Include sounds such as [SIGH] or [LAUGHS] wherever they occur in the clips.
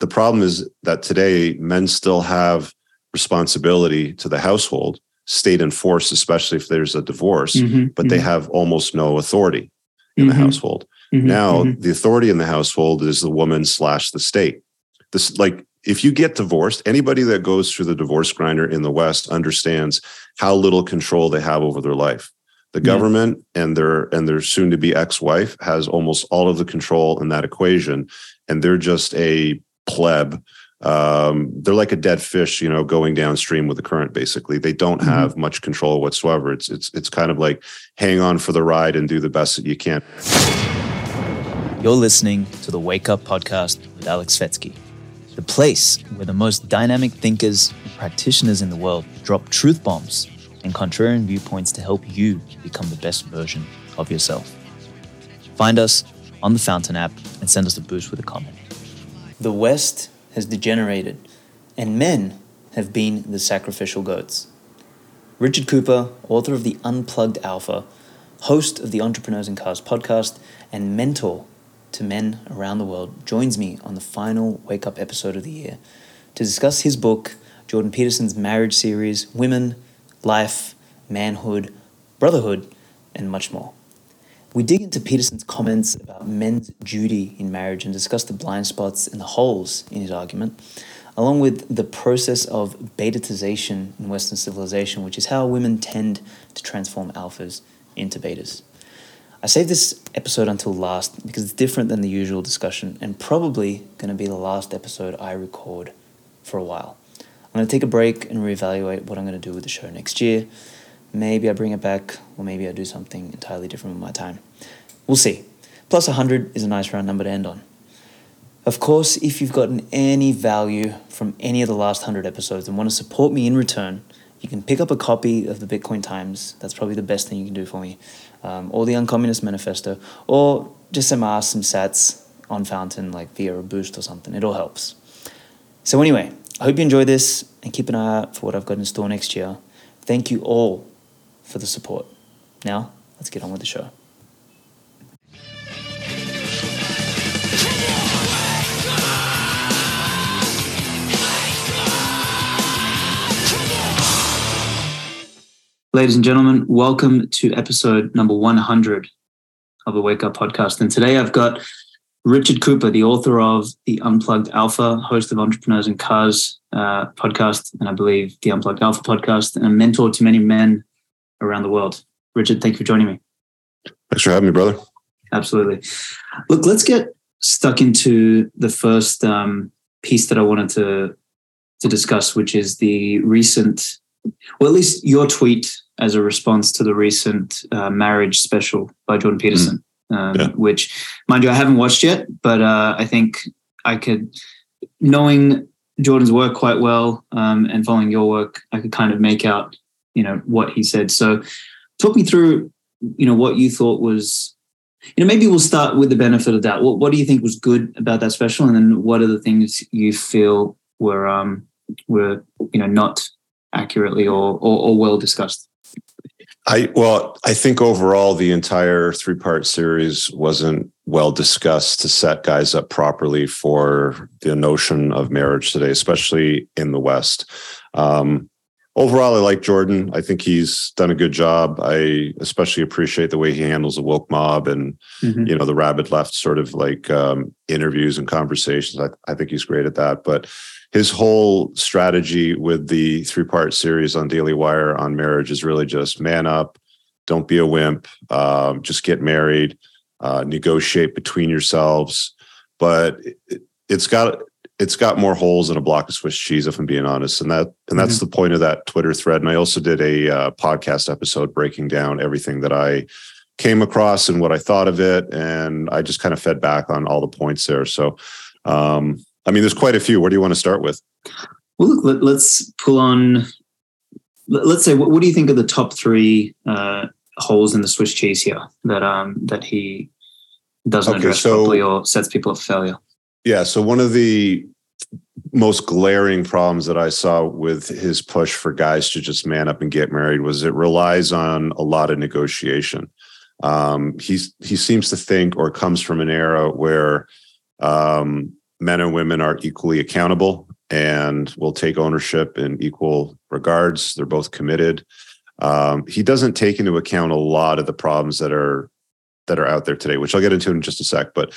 the problem is that today men still have responsibility to the household, state enforced, especially if there's a divorce, Mhm, but they mhm, have almost no authority in the Mhm. household. mhm, Now, mhm. the authority in the household is the woman slash the state. This, like, if you get divorced, anybody that goes through the divorce grinder in the West understands how little control they have over their life. The Yeah. government and their and their soon to be ex-wife has almost all of the control in that equation, and they're just a pleb. Um, they're like a dead fish, you know, going downstream with the current. Basically, they don't Mhm. have much control whatsoever. It's it's it's kind of like hang on for the ride and do the best that you can. You're listening to the Wake Up Podcast with Aleks Svetski, the place where the most dynamic thinkers and practitioners in the world drop truth bombs and contrarian viewpoints to help you become the best version of yourself. Find us on the Fountain app and send us a boost with a comment. The West has degenerated, and men have been the sacrificial goats. Richard Cooper, author of The Unplugged Alpha, host of the Entrepreneurs in Cars podcast, and mentor to men around the world, joins me on the final Wake Up episode of the year to discuss his book, Jordan Peterson's marriage series, Women, Life, Manhood, Brotherhood, and much more. We dig into Peterson's comments about men's duty in marriage and discuss the blind spots and the holes in his argument, along with the process of betatization in Western civilization, which is how women tend to transform alphas into betas. I saved this episode until last because it's different than the usual discussion and probably going to be the last episode I record for a while. I'm going to take a break and reevaluate what I'm going to do with the show next year. Maybe I bring it back, or maybe I do something entirely different with my time. We'll see. Plus, 100 is a nice round number to end on. Of course, if you've gotten any value from any of the last 100 episodes and want to support me in return, you can pick up a copy of the Bitcoin Times. That's probably the best thing you can do for me. Um, or the Uncommunist Manifesto, or just some ask some sats on Fountain, like via a boost or something. It all helps. So, anyway, I hope you enjoy this and keep an eye out for what I've got in store next year. Thank you all for the support. Now, let's get on with the show. Ladies and gentlemen, welcome to episode number 100 of the Wake Up Podcast. And today I've got Richard Cooper, the author of The Unplugged Alpha, host of Entrepreneurs in Cars uh, podcast, and I believe The Unplugged Alpha podcast, and a mentor to many men around the world. Richard, thank you for joining me. Thanks for having me, brother. Absolutely. Look, let's get stuck into the first um, piece that I wanted to to discuss, which is the recent, well, at least your tweet as a response to the recent uh, marriage special by Jordan Peterson, um, Yeah. which, mind you, I haven't watched yet, but uh, I think I could, knowing Jordan's work quite well um, and following your work, I could kind of make out, you know, what he said. So, talk me through, you know, what you thought was you know, maybe we'll start with the benefit of that. What, what do you think was good about that special, and then what are the things you feel were um, were you know not accurately or or, or well discussed? I well, I think overall the entire three part series wasn't well discussed to set guys up properly for the notion of marriage today, especially in the West. Um, overall, I like Jordan. I think he's done a good job. I especially appreciate the way he handles the woke mob and Mhm. you know the rabid left sort of like um, interviews and conversations. I, I think he's great at that. But his whole strategy with the three part series on Daily Wire on marriage is really just man up, don't be a wimp, um, just get married, uh, negotiate between yourselves. But it, it's got it's got more holes than a block of Swiss cheese, if I'm being honest. And that and that's the point of that Twitter thread. And I also did a uh, podcast episode breaking down everything that I came across and what I thought of it, and I just kind of fed back on all the points there. So. Um, I mean, there's quite a few. Where do you want to start with? Well, look, let, let's pull on. let- Let's say, what, what do you think of the top three uh, holes in the Swiss cheese here that um, that he doesn't Okay, address so- properly or sets people up for failure? Yeah. So one of the most glaring problems that I saw with his push for guys to just man up and get married was it relies on a lot of negotiation. Um, he seems to think or comes from an era where um, men and women are equally accountable and will take ownership in equal regards. They're both committed. Um, he doesn't take into account a lot of the problems that are that are out there today, which I'll get into in just a sec. But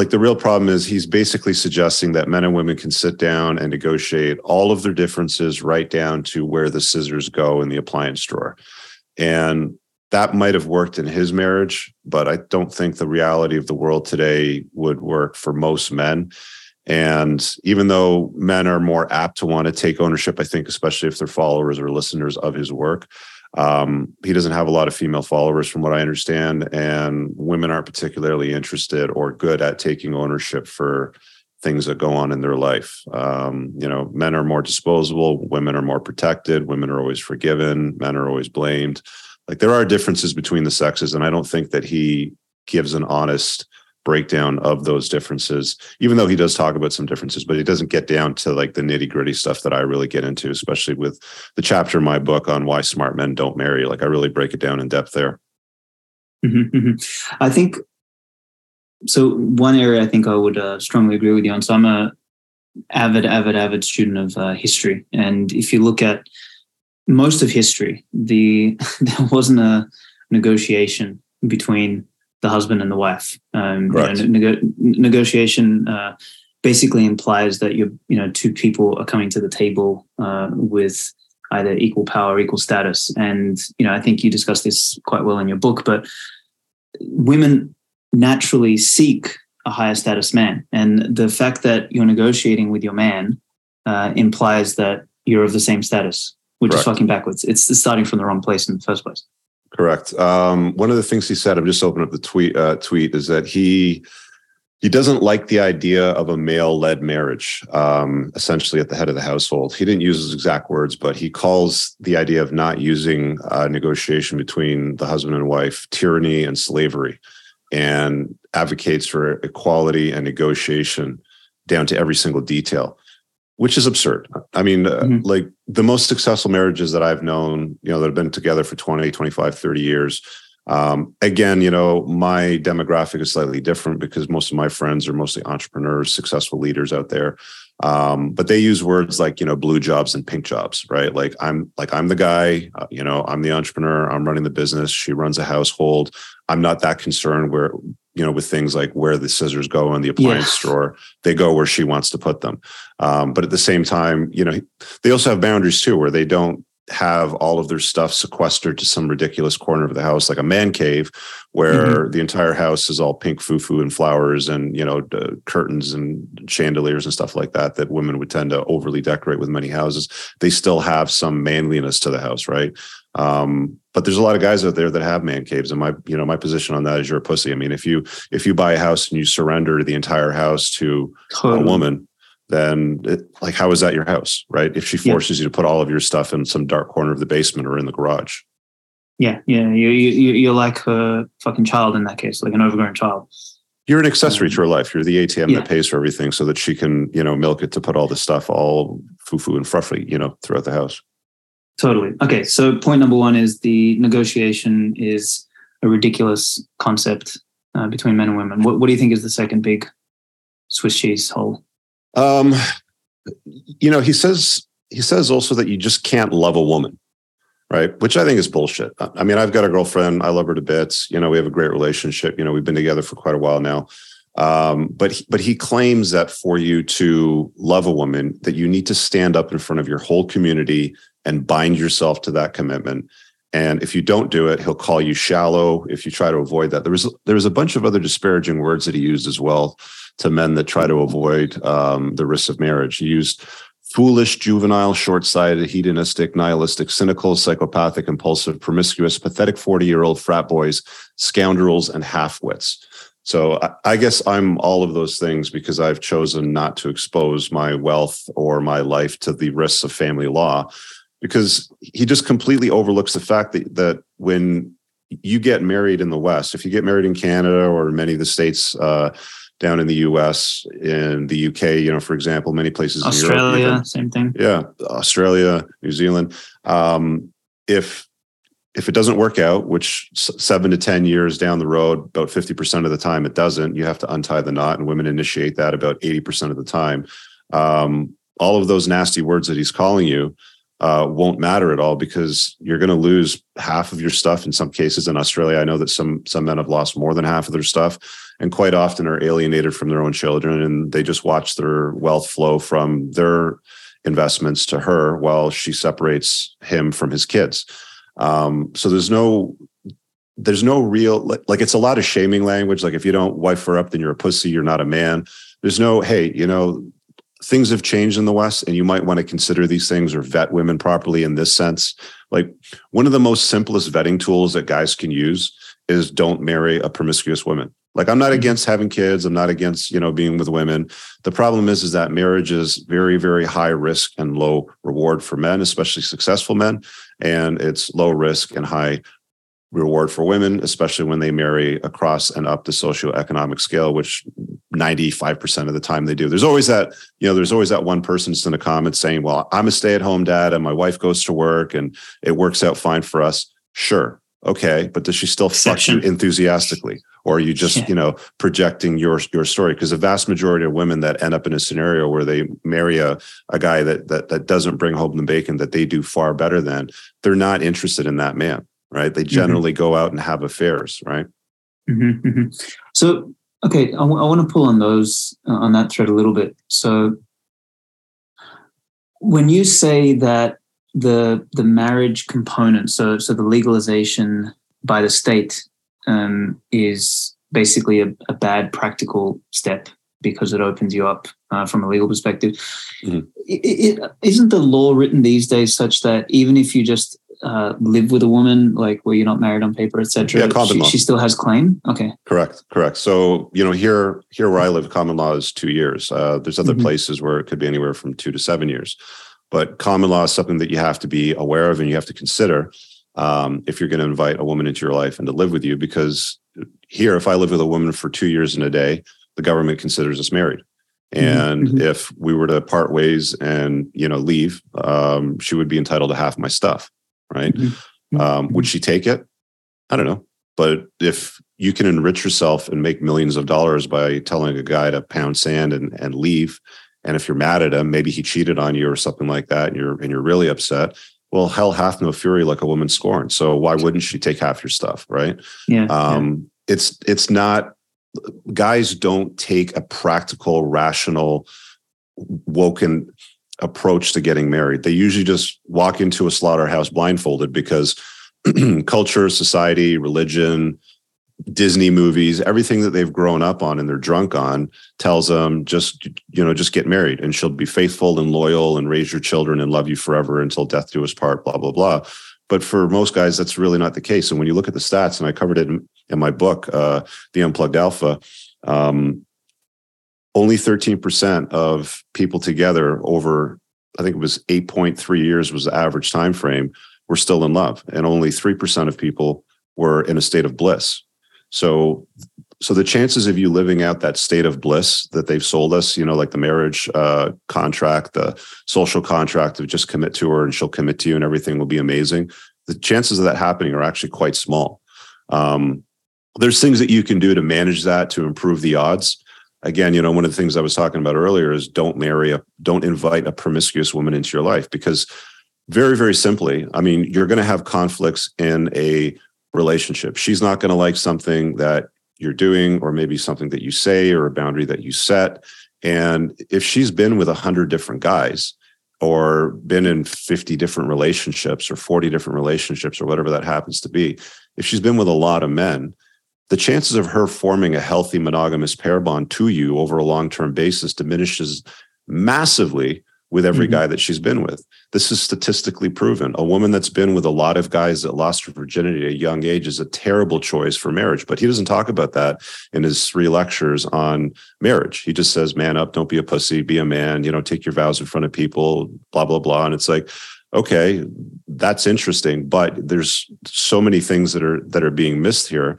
like the real problem is he's basically suggesting that men and women can sit down and negotiate all of their differences right down to where the scissors go in the appliance drawer. And that might have worked in his marriage, but I don't think the reality of the world today would work for most men. And even though men are more apt to want to take ownership, I think, especially if they're followers or listeners of his work, um, he doesn't have a lot of female followers, from what I understand, and women aren't particularly interested or good at taking ownership for things that go on in their life. Um, you know, men are more disposable, women are more protected, women are always forgiven, men are always blamed. Like there are differences between the sexes, and I don't think that he gives an honest breakdown of those differences, even though he does talk about some differences, but he doesn't get down to like the nitty gritty stuff that I really get into, especially with the chapter in my book on why smart men don't marry. Like I really break it down in depth there. Mm-hmm, mm-hmm. I think so. One area I think I would uh, strongly agree with you on. So I'm a avid, avid, avid student of uh, history, and if you look at most of history, the [LAUGHS] there wasn't a negotiation between the husband and the wife. Um, you know, negotiation uh, basically implies that you're, you know, two people are coming to the table uh, with either equal power, or equal status, and you know, I think you discussed this quite well in your book. But women naturally seek a higher status man, and the fact that you're negotiating with your man uh, implies that you're of the same status, which Correct. is fucking backwards. It's starting from the wrong place in the first place. Correct. Um, one of the things he said, I'm just opening up the tweet. Uh, tweet is that he he doesn't like the idea of a male-led marriage, um, essentially at the head of the household. He didn't use his exact words, but he calls the idea of not using a negotiation between the husband and wife tyranny and slavery, and advocates for equality and negotiation down to every single detail which is absurd. I mean, uh, mm-hmm. like the most successful marriages that I've known, you know, that have been together for 20, 25, 30 years. Um, again, you know, my demographic is slightly different because most of my friends are mostly entrepreneurs, successful leaders out there. Um, but they use words like, you know, blue jobs and pink jobs, right? Like I'm like I'm the guy, uh, you know, I'm the entrepreneur, I'm running the business, she runs a household. I'm not that concerned where you know, with things like where the scissors go in the appliance store, they go where she wants to put them. Um, but at the same time, you know, they also have boundaries too, where they don't have all of their stuff sequestered to some ridiculous corner of the house, like a man cave, where mm-hmm. the entire house is all pink fufu and flowers and you know curtains and chandeliers and stuff like that. That women would tend to overly decorate with many houses. They still have some manliness to the house, right? Um, but there's a lot of guys out there that have man caves and my you know my position on that is you're a pussy i mean if you if you buy a house and you surrender the entire house to totally. a woman then it, like how is that your house right if she forces yeah. you to put all of your stuff in some dark corner of the basement or in the garage yeah yeah you, you you're like a fucking child in that case like an overgrown child you're an accessory um, to her life. You're the ATM yeah. that pays for everything so that she can, you know, milk it to put all the stuff all foo-foo and fruffy, you know, throughout the house. Totally. Okay. So point number one is the negotiation is a ridiculous concept uh, between men and women. What, what do you think is the second big Swiss cheese hole? Um, you know, he says he says also that you just can't love a woman, right? Which I think is bullshit. I mean, I've got a girlfriend. I love her to bits. You know, we have a great relationship. You know, we've been together for quite a while now. Um, but but he claims that for you to love a woman, that you need to stand up in front of your whole community and bind yourself to that commitment. And if you don't do it, he'll call you shallow if you try to avoid that. There was there was a bunch of other disparaging words that he used as well to men that try to avoid um, the risks of marriage. He used foolish, juvenile, short-sighted, hedonistic, nihilistic, cynical, psychopathic, impulsive, promiscuous, pathetic 40-year-old frat boys, scoundrels, and half-wits. So I, I guess I'm all of those things because I've chosen not to expose my wealth or my life to the risks of family law because he just completely overlooks the fact that that when you get married in the West, if you get married in Canada or many of the states uh, down in the U.S., in the U.K., you know, for example, many places Australia, Europe, same thing. Yeah, Australia, New Zealand. Um, if if it doesn't work out, which seven to 10 years down the road, about 50% of the time it doesn't, you have to untie the knot, and women initiate that about 80% of the time. Um, all of those nasty words that he's calling you uh, won't matter at all because you're going to lose half of your stuff in some cases. In Australia, I know that some some men have lost more than half of their stuff, and quite often are alienated from their own children, and they just watch their wealth flow from their investments to her while she separates him from his kids. Um, so there's no there's no real like, like it's a lot of shaming language. Like if you don't wife her up, then you're a pussy. You're not a man. There's no hey, you know things have changed in the West, and you might want to consider these things or vet women properly in this sense. Like one of the most simplest vetting tools that guys can use is don't marry a promiscuous woman. Like I'm not mm-hmm. against having kids. I'm not against, you know, being with women. The problem is, is that marriage is very, very high risk and low reward for men, especially successful men. And it's low risk and high reward for women, especially when they marry across and up the socioeconomic scale, which 95% of the time they do. There's always that, you know, there's always that one person in the comments saying, well, I'm a stay at home dad and my wife goes to work and it works out fine for us. Sure. Okay. But does she still fuck you enthusiastically? Or are you just, yeah. you know, projecting your your story? Because the vast majority of women that end up in a scenario where they marry a, a guy that, that that doesn't bring home the bacon that they do far better than, they're not interested in that man right? They mm-hmm. generally mm-hmm. go out and have affairs, right? Mm-hmm, mm-hmm. So, okay, I, w- I want to pull on those uh, on that thread a little bit. So, when you say that the the marriage component, so so the legalization by the state um, is basically a, a, bad practical step because it opens you up uh, from a legal perspective. Mm-hmm. It, it, isn't the law written these days such that even if you just uh, live with a woman, like where you're not married on paper, etc. Yeah, common she, she, still has claim. Okay. Correct. Correct. So you know, here here where I live, common law is two years. Uh, there's other mm-hmm. places where it could be anywhere from two to seven years, but common law is something that you have to be aware of and you have to consider um, if you're going to invite a woman into your life and to live with you. Because here, if I live with a woman for two years and a day, the government considers us married. Mm-hmm. And mm-hmm. if we were to part ways and you know leave, um, she would be entitled to half my stuff right? Mm-hmm. Um, would she take it? I don't know. But if you can enrich yourself and make millions of dollars by telling a guy to pound sand and, and leave, and if you're mad at him, maybe he cheated on you or something like that, and you're and you're really upset. Well, hell hath no fury like a woman scorned. So why wouldn't she take half your stuff, right? Yeah. Um, yeah. It's it's not. Guys don't take a practical, rational, woken approach to getting married. They usually just walk into a slaughterhouse blindfolded because [CLEARS THROAT] culture, society, religion, Disney movies, everything that they've grown up on and they're drunk on tells them just, you know, just get married and she'll be faithful and loyal and raise your children and love you forever until death do us part, blah, blah, blah. But for most guys, that's really not the case. And when you look at the stats, and I covered it in, in my book, uh, The Unplugged Alpha, um, only 13% of people together over i think it was 8.3 years was the average time frame were still in love. And only 3% of people were in a state of bliss. So so the chances of you living out that state of bliss that they've sold us you know like the marriage uh, contract the social contract of just commit to her and she'll commit to you and everything will be amazing the chances of that happening are actually quite small. Um, there's things that you can do to manage that to improve the odds again, you know, one of the things I was talking about earlier is don't marry a, don't invite a promiscuous woman into your life because very, very simply, I mean, you're going to have conflicts in a relationship. She's not going to like something that you're doing, or maybe something that you say, or a boundary that you set. And if she's been with a hundred different guys, or been in 50 different relationships, or 40 different relationships, or whatever that happens to be, if she's been with a lot of men, the chances of her forming a healthy monogamous pair bond to you over a long term basis diminishes massively with every mm-hmm. guy that she's been with. This is statistically proven. A woman that's been with a lot of guys that lost her virginity at a young age is a terrible choice for marriage. But he doesn't talk about that in his three lectures on marriage. He just says, man up, don't be a pussy, be a man, you know, take your vows in front of people, blah, blah, blah. And it's like, okay, that's interesting. But there's so many things that are that are being missed here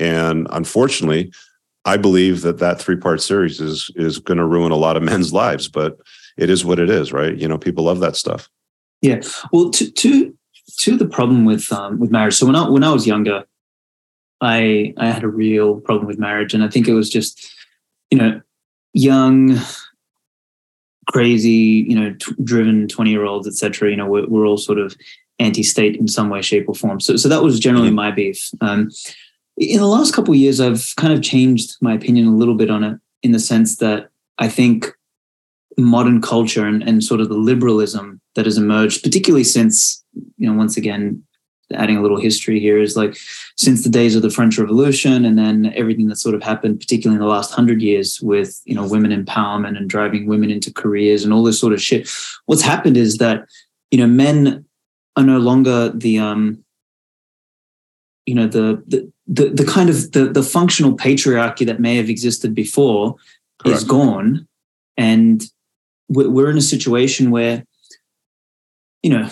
and unfortunately, I believe that that three part series is is going to ruin a lot of [LAUGHS] men's lives, but it is what it is, right? You know, people love that stuff. Yeah. Well, to to to the problem with um, with marriage. So when I when I was younger, I I had a real problem with marriage, and I think it was just you know young, crazy, you know, t- driven twenty year olds, etc. You know, we're, we're all sort of anti-state in some way, shape, or form. So so that was generally my beef. Um, in the last couple of years, I've kind of changed my opinion a little bit on it, in the sense that I think modern culture and, and sort of the liberalism that has emerged, particularly since, you know, once again, adding a little history here is like since the days of the French Revolution and then everything that sort of happened, particularly in the last hundred years with, you know, women empowerment and driving women into careers and all this sort of shit. What's happened is that, you know, men are no longer the um you know the the the, the kind of the, the functional patriarchy that may have existed before Correct. is gone and we're in a situation where, you know,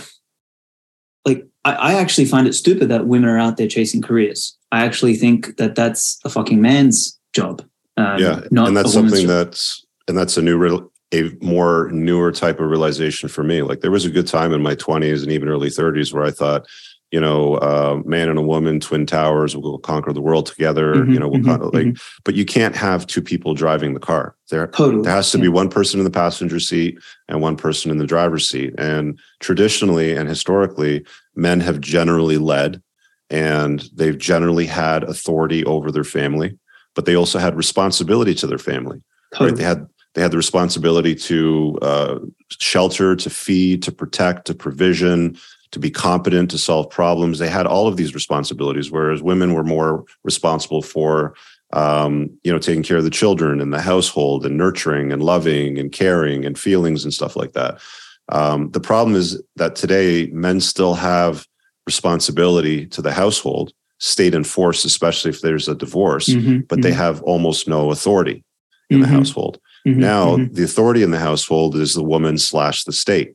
like I, I actually find it stupid that women are out there chasing careers. I actually think that that's a fucking man's job. Um, yeah, and that's something job. that's and that's a new real a more newer type of realization for me. Like there was a good time in my 20s and even early 30s where I thought, you know, uh, man and a woman, twin towers, we'll conquer the world together. Mm-hmm, you know, we'll mm-hmm, like, mm-hmm. but you can't have two people driving the car. There, totally. there has to yeah. be one person in the passenger seat and one person in the driver's seat. And traditionally and historically, men have generally led, and they've generally had authority over their family, but they also had responsibility to their family. Totally. Right? They had they had the responsibility to uh, shelter, to feed, to protect, to provision, to be competent to solve problems. They had all of these responsibilities, whereas women were more responsible for um, you know taking care of the children and the household and nurturing and loving and caring and feelings and stuff like that. Um, the problem is that today men still have responsibility to the household, state enforced, especially if there's a divorce, mm-hmm, but mm-hmm. they have almost no authority in mm-hmm. the household. Mm-hmm, now, mm-hmm. the authority in the household is the woman slash the state.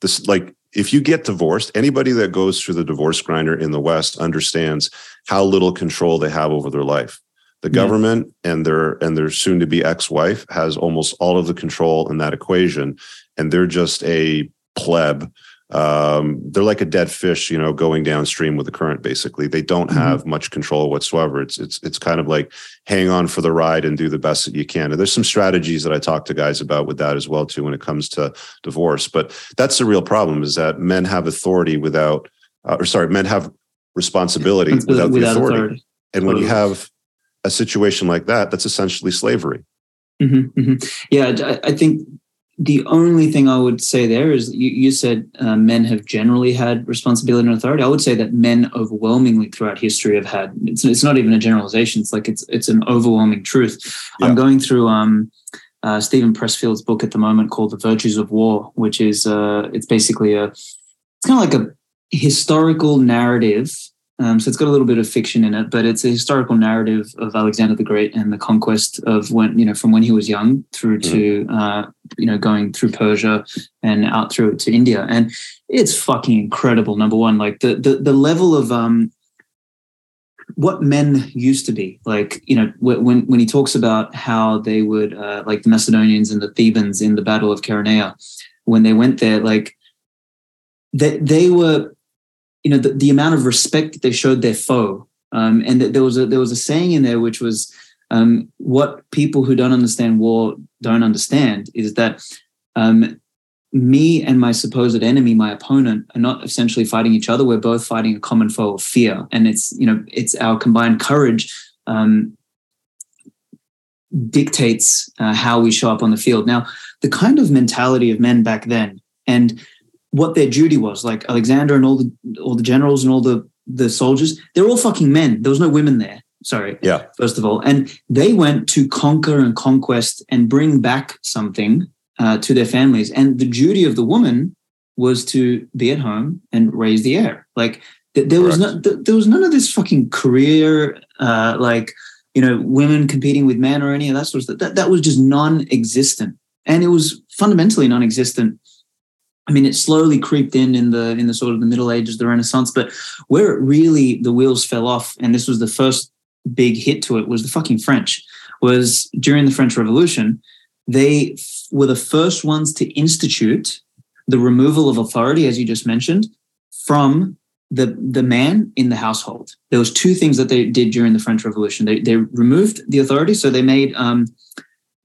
This like if you get divorced, anybody that goes through the divorce grinder in the West understands how little control they have over their life. The government and their and their soon to be ex-wife has almost all of the control in that equation, and they're just a pleb um, they're like a dead fish, you know, going downstream with the current. Basically, they don't mm-hmm. have mm-hmm. much control whatsoever. It's it's it's kind of like hang on for the ride and do the best that you can. And there's some strategies that I talk to guys about with that as well too when it comes to divorce. But that's the real problem: is that men have authority without, uh, or sorry, men have responsibility without, without the authority. authority. And when you have a situation like that, that's essentially slavery. Mm-hmm, mm-hmm. Yeah, I, I think the only thing I would say there is you, you said uh, men have generally had responsibility and authority. I would say that men overwhelmingly throughout history have had. It's, it's not even a generalization. It's like it's it's an overwhelming truth. Yeah. I'm going through um, uh, Steven Pressfield's book at the moment called The Virtues of War, which is uh, it's basically a it's kind of like a historical narrative um, so it's got a little bit of fiction in it, but it's a historical narrative of Alexander the Great and the conquest of when you know from when he was young through to mm-hmm. uh, you know going through Persia and out through to India, and it's fucking incredible. Number one, like the the the level of um what men used to be like you know when when he talks about how they would uh, like the macedonians and the thebans in the battle of chaeronea when they went there like they, they were you know the, the amount of respect that they showed their foe um, and there was a there was a saying in there which was um, what people who don't understand war don't understand is that um, me and my supposed enemy, my opponent, are not essentially fighting each other. We're both fighting a common foe of fear, and it's you know it's our combined courage um, dictates uh, how we show up on the field. Now, the kind of mentality of men back then, and what their duty was. Like Alexander and all the all the generals and all the the soldiers, they're all fucking men. There was no women there. Sorry. Yeah. First of all, and they went to conquer and conquest and bring back something uh, to their families. And the duty of the woman was to be at home and raise the heir. Like th- there Correct. was no, th- there was none of this fucking career, uh, like you know, women competing with men or any of that sort of stuff. That that was just non-existent, and it was fundamentally non-existent I mean, it slowly creeped in in the in the sort of the Middle Ages, the Renaissance, but where it really the wheels fell off, and this was the first big hit to it, was the fucking French. Was during the French Revolution, they were the first ones to institute the removal of authority, as you just mentioned, from the the man in the household. There was two things that they did during the French Revolution. They they removed the authority, so they made um,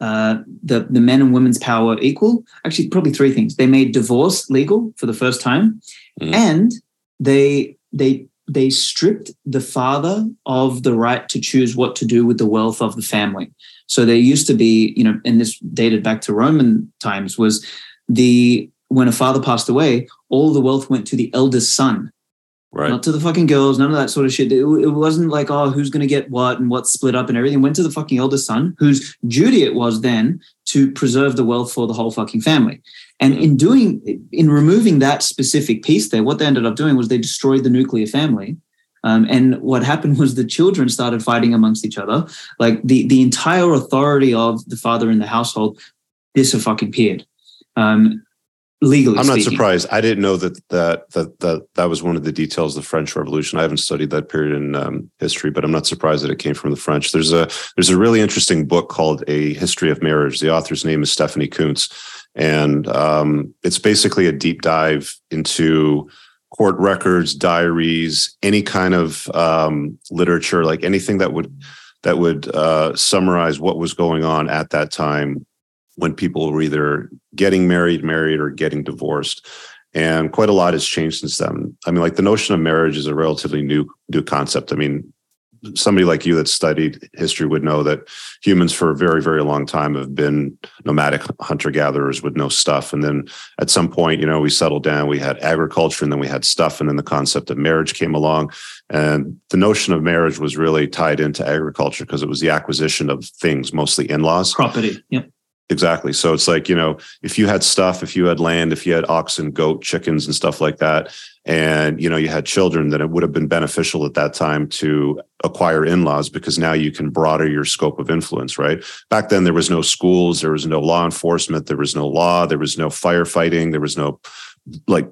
uh, the the men and women's power equal. Actually, probably three things. They made divorce legal for the first time, Mm. and they they they stripped the father of the right to choose what to do with the wealth of the family. So there used to be, you know, and this dated back to Roman times, was the when a father passed away, all the wealth went to the eldest son, Right. not to the fucking girls, none of that sort of shit. It, it wasn't like, oh, who's going to get what and what's split up and everything. Went to the fucking eldest son, whose duty it was then to preserve the wealth for the whole fucking family. And in doing, in removing that specific piece there, what they ended up doing was they destroyed the nuclear family. Um, and what happened was the children started fighting amongst each other. Like the the entire authority of the father in the household disappeared. Um, legally, I'm not speaking. surprised. I didn't know that that that that that was one of the details of the French Revolution. I haven't studied that period in um, history, but I'm not surprised that it came from the French. There's a there's a really interesting book called A History of Marriage. The author's name is Stephanie Coontz, and um, it's basically a deep dive into court records, diaries, any kind of um, literature, like anything that would that would uh, summarize what was going on at that time when people were either getting married, married, or getting divorced. And quite a lot has changed since then. I mean, like the notion of marriage is a relatively new new concept. I mean, somebody like you that studied history would know that humans for a very, very long time have been nomadic hunter gatherers with no stuff. And then at some point, you know, we settled down, we had agriculture, and then we had stuff. And then the concept of marriage came along. And the notion of marriage was really tied into agriculture because it was the acquisition of things, mostly in laws. property. Yep. Exactly. So it's like, you know, if you had stuff, if you had land, if you had oxen, goat, chickens, and stuff like that, and, you know, you had children, then it would have been beneficial at that time to acquire in laws because now you can broaden your scope of influence, right? Back then, there was no schools, there was no law enforcement, there was no law, there was no firefighting, there was no, like,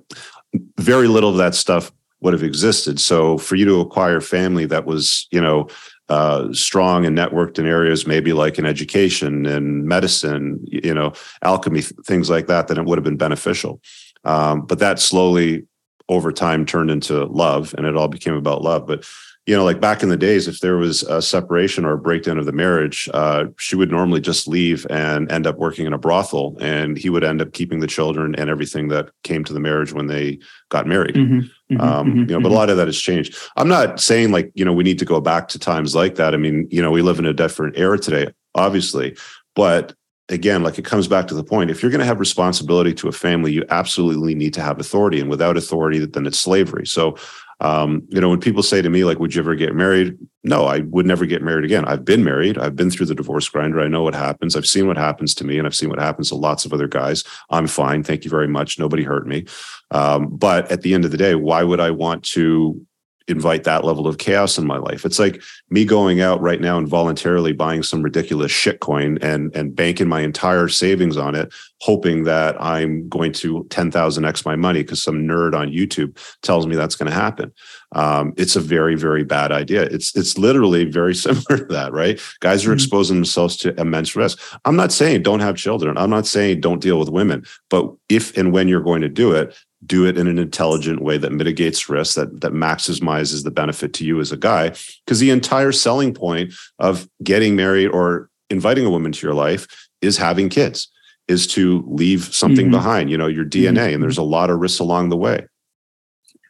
very little of that stuff would have existed. So for you to acquire family that was, you know, uh, strong and networked in areas maybe like in education and medicine, you know, alchemy, things like that, then it would have been beneficial. Um, but that slowly over time turned into love and it all became about love. But, you know, like back in the days, if there was a separation or a breakdown of the marriage, uh, she would normally just leave and end up working in a brothel and he would end up keeping the children and everything that came to the marriage when they got married Mhm, mhm, um, mhm, you know, but a mhm. lot of that has changed. I'm not saying like, you know, we need to go back to times like that. I mean, you know, we live in a different era today, obviously, but again, like it comes back to the point. If you're going to have responsibility to a family, you absolutely need to have authority. And without authority, then it's slavery. So, um, you know, when people say to me, like, would you ever get married? No, I would never get married again. I've been married. I've been through the divorce grinder. I know what happens. I've seen what happens to me and I've seen what happens to lots of other guys. I'm fine. Thank you very much. Nobody hurt me. Um, but at the end of the day, why would I want to invite that level of chaos in my life? It's like me going out right now and voluntarily buying some ridiculous shit coin and and banking my entire savings on it, hoping that I'm going to 10,000x my money because some nerd on YouTube tells me that's going to happen. Um, it's a very, very bad idea. It's it's literally very [LAUGHS] similar to that, right? Guys are Mhm. exposing themselves to immense risk. I'm not saying don't have children. I'm not saying don't deal with women, but if and when you're going to do it, do it in an intelligent way that mitigates risk, that that maximizes the benefit to you as a guy. Because the entire selling point of getting married or inviting a woman to your life is having kids, is to leave something Mhm. behind, you know, your DNA. And there's a lot of risks along the way.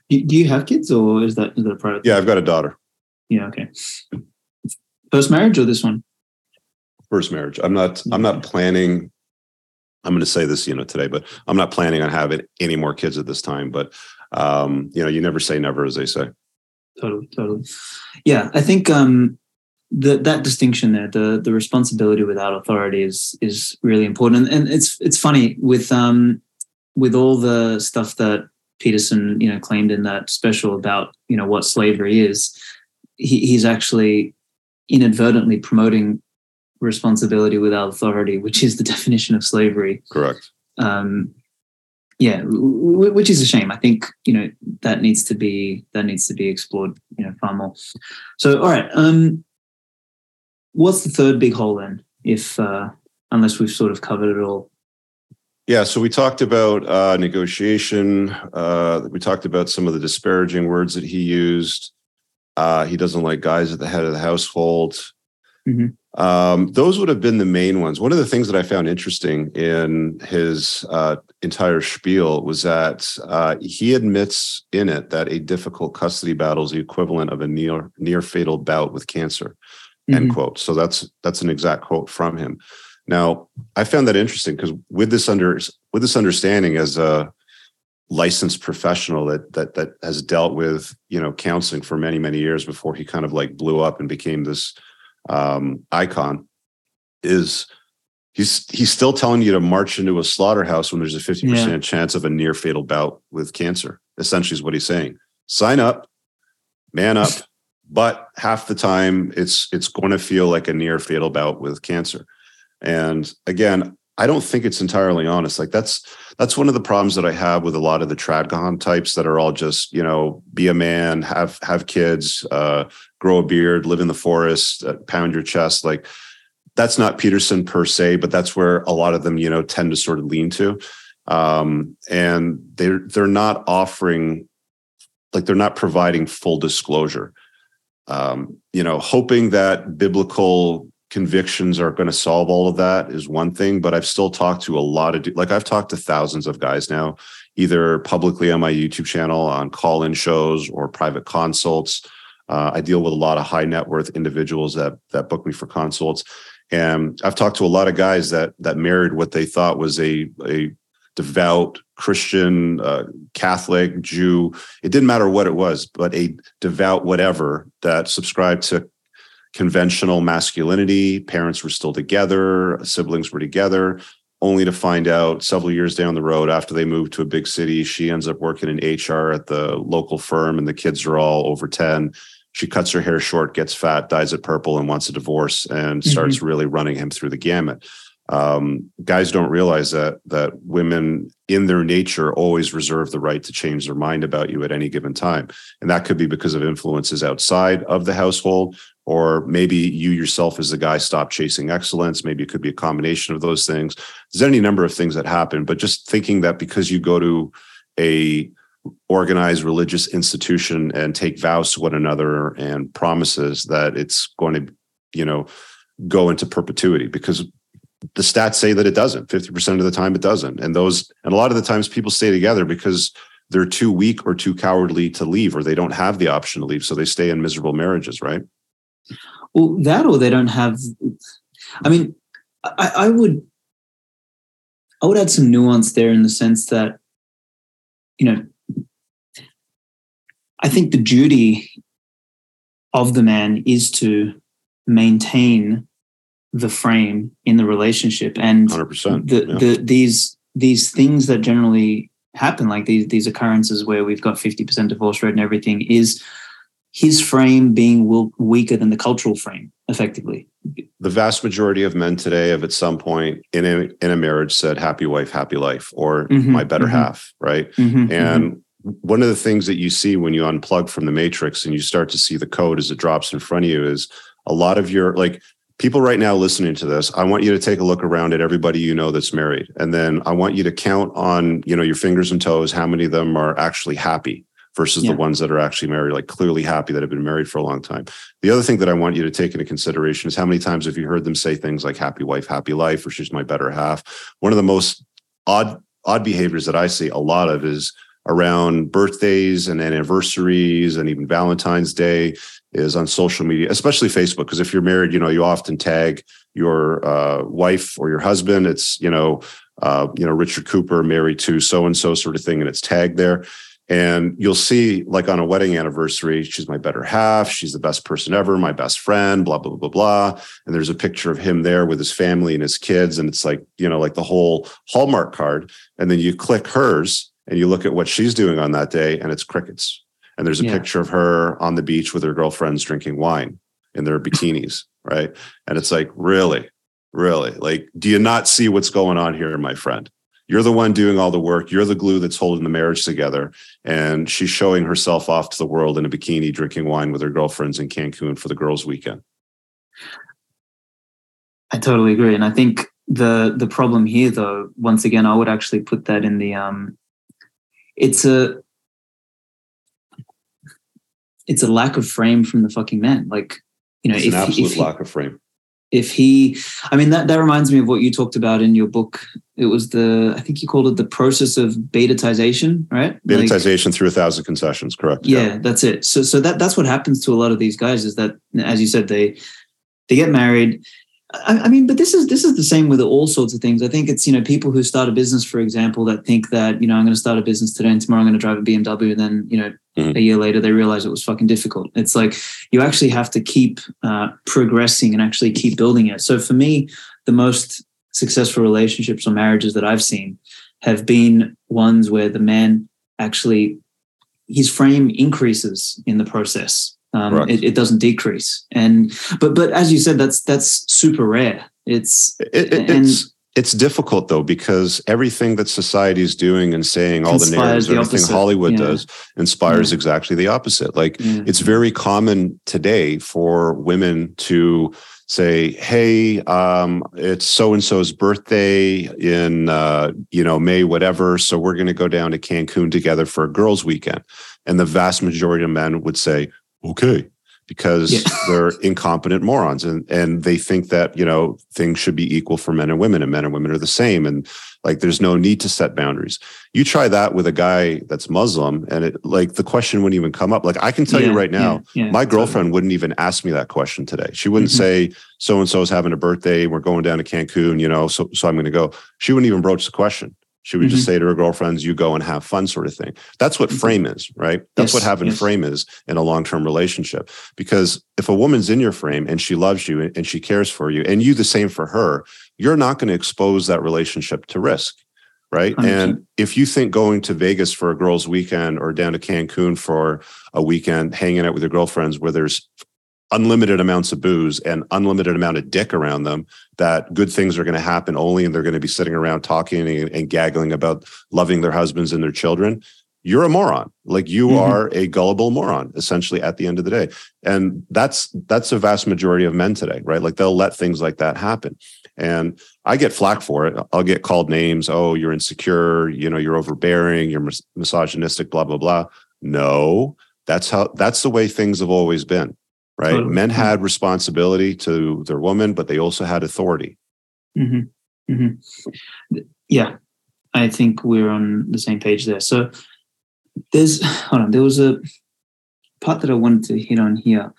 Do, you have kids or is that is that a private? Yeah, I've got a daughter. Yeah. Okay. First marriage or this one? First marriage. I'm not, I'm not planning. I'm going to say this, you know, today, but I'm not planning on having any more kids at this time. But um, you know, you never say never, as they say. Totally. Totally. Yeah. I think um, the, that distinction there, the the responsibility without authority is is really important. And, and it's it's funny with um with all the stuff that Peterson you know claimed in that special about you know what slavery is. He, he's actually inadvertently promoting responsibility without authority, which is the definition of slavery. Correct. um, yeah, w- which is a shame. I think you know that needs to be that needs to be explored, you know, far more. So, all right, um, what's the third big hole then? If uh, unless we've sort of covered it all, Yeah, so we talked about uh, negotiation. Uh, we talked about some of the disparaging words that he used. Uh, he doesn't like guys at the head of the household. Mhm. Um, those would have been the main ones. One of the things that I found interesting in his uh, entire spiel was that uh, he admits in it that a difficult custody battle is the equivalent of a near near fatal bout with cancer. End Mhm. quote. So that's that's an exact quote from him. Now, I found that interesting because with this under with this understanding as a licensed professional that that that has dealt with you know counseling for many many years before he kind of like blew up and became this um, icon, is he's he's still telling you to march into a slaughterhouse when there's a fifty percent chance of a near fatal bout with cancer. Essentially, is what he's saying. Sign up, man up, [LAUGHS] but half the time it's it's going to feel like a near fatal bout with cancer. And again, I don't think it's entirely honest. Like that's that's one of the problems that I have with a lot of the tradcon types that are all just you know be a man, have have kids, uh, grow a beard, live in the forest, uh, pound your chest. Like that's not Peterson per se, but that's where a lot of them you know tend to sort of lean to. Um, and they're they're not offering like they're not providing full disclosure. Um, you know, hoping that biblical convictions are going to solve all of that is one thing but i've still talked to a lot of like i've talked to thousands of guys now either publicly on my youtube channel on call-in shows or private consults. Uh, i deal with a lot of high net worth individuals that that book me for consults. And i've talked to a lot of guys that that married what they thought was a a devout christian uh, catholic jew. It didn't matter what it was but a devout whatever that subscribed to conventional masculinity. Parents were still together, siblings were together, only to find out several years down the road after they moved to a big city, she ends up working in HR at the local firm and the kids are all over 10. She cuts her hair short, gets fat, dyes it purple, and wants a divorce and starts really running him through the gamut. Um, guys don't realize that that women in their nature always reserve the right to change their mind about you at any given time. And that could be because of influences outside of the household or maybe you yourself as the guy stop chasing excellence. Maybe it could be a combination of those things. There's any number of things that happen but just thinking that because you go to a organized religious institution and take vows to one another and promises that it's going to you know go into perpetuity because the stats say that it doesn't. 50% of the time it doesn't. And those and a lot of the times people stay together because they're too weak or too cowardly to leave or they don't have the option to leave. So they stay in miserable marriages right Well, that or they don't have. I mean, I, I would, I would add some nuance there in the sense that, you know, I think the duty of the man is to maintain the frame in the relationship and 100% the, yeah. the these these things that generally happen like these these occurrences where we've got 50% divorce rate and everything is his frame being will, weaker than the cultural frame effectively the vast majority of men today have at some point in a in a marriage said happy wife happy life or Mhm, my better mhm. half right Mhm, mhm. and one of the things that you see when you unplug from the matrix and you start to see the code as it drops in front of you is a lot of your like people right now listening to this i want you to take a look around at everybody you know that's married and then i want you to count on you know your fingers and toes how many of them are actually happy versus Yeah. the ones that are actually married like clearly happy that have been married for a long time the other thing that i want you to take into consideration is how many times have you heard them say things like happy wife happy life or she's my better half one of the most odd odd behaviors that i see a lot of is around birthdays and anniversaries and even valentine's day is on social media, especially Facebook. Because if you're married, you know, you often tag your uh, wife or your husband. It's, you know, uh, you know, Richard Cooper married to so and so sort of thing, and it's tagged there. And you'll see, like on a wedding anniversary, she's my better half. She's the best person ever, my best friend, blah, blah, blah, blah, blah. And there's a picture of him there with his family and his kids. And it's like, you know, like the whole Hallmark card. And then you click hers and you look at what she's doing on that day, and it's crickets and there's a Yeah. picture of her on the beach with her girlfriends drinking wine in their bikinis, right? And it's like, really, really, like, do you not see what's going on here, my friend? You're the one doing all the work. You're the glue that's holding the marriage together. And she's showing herself off to the world in a bikini, drinking wine with her girlfriends in Cancun for the girls' weekend. I totally agree. And I think the the problem here though once again i would actually put that in the um it's a it's a lack of frame from the fucking man like you know it's if, an absolute if he, lack of frame. If he i mean that that reminds me of what you talked about in your book. It was the i think you called it the process of betatization right? Like- Betaization through a thousand concessions, correct? yeah, that's it. So so that that's what happens to a lot of these guys is that as you said they they get married I, I mean but this is this is the same with all sorts of things i think it's you know people who start a business for example that think that you know i'm going to start a business today and tomorrow i'm going to drive a bmw and then you know Mhm. a year later they realize it was fucking difficult it's like you actually have to keep uh, progressing and actually keep building it so for me the most successful relationships or marriages that i've seen have been ones where the man actually his frame increases in the process. Um, it, it doesn't decrease. And but but as you said, that's that's super rare. It's It, it- And- it's it's difficult though because everything that society is doing and saying, all the narratives, the everything opposite. Hollywood Yeah. does, inspires exactly the opposite. Like yeah, it's very common today for women to say hey um it's so and so's birthday in uh you know may whatever so we're going to go down to cancun together for a girls weekend and the vast majority of men would say okay because Yeah. [LAUGHS] they're incompetent morons and and they think that you know things should be equal for men and women and men and women are the same and like there's no need to set boundaries you try that with a guy that's muslim and it like the question wouldn't even come up like i can tell Yeah, you right now yeah, my totally. girlfriend wouldn't even ask me that question today. She wouldn't Mhm. say, so and so is having a birthday. We're going down to Cancun, you know, so, so I'm going to go. She wouldn't even broach the question. She would just Mm-hmm. say to her girlfriends, you go and have fun, sort of thing. That's what Mhm. frame is, right? That's what having yes. frame is in a long term relationship. Because if a woman's in your frame and she loves you and- and she cares for you, and you the same for her, you're not going to expose that relationship to risk. Right. 100%. And if you think going to Vegas for a girls' weekend or down to Cancun for a weekend, hanging out with your girlfriends where there's unlimited amounts of booze and unlimited amount of dick around them, that good things are going to happen only and they're going to be sitting around talking and, and gaggling about loving their husbands and their children. You're a moron. Like you Mhm. are a gullible moron, essentially, at the end of the day. And that's that's a vast majority of men today, right? Like they'll let things like that happen. And I get flack for it. I'll get called names. Oh, you're insecure. You know, you're overbearing. You're mis- misogynistic. Blah blah blah. No, that's how. That's the way things have always been, right? Totally. Men had responsibility to their woman, but they also had authority. hmm hmm Yeah, I think we're on the same page there. So there's [SIGHS] hold on. There was a part that I wanted to hit on here.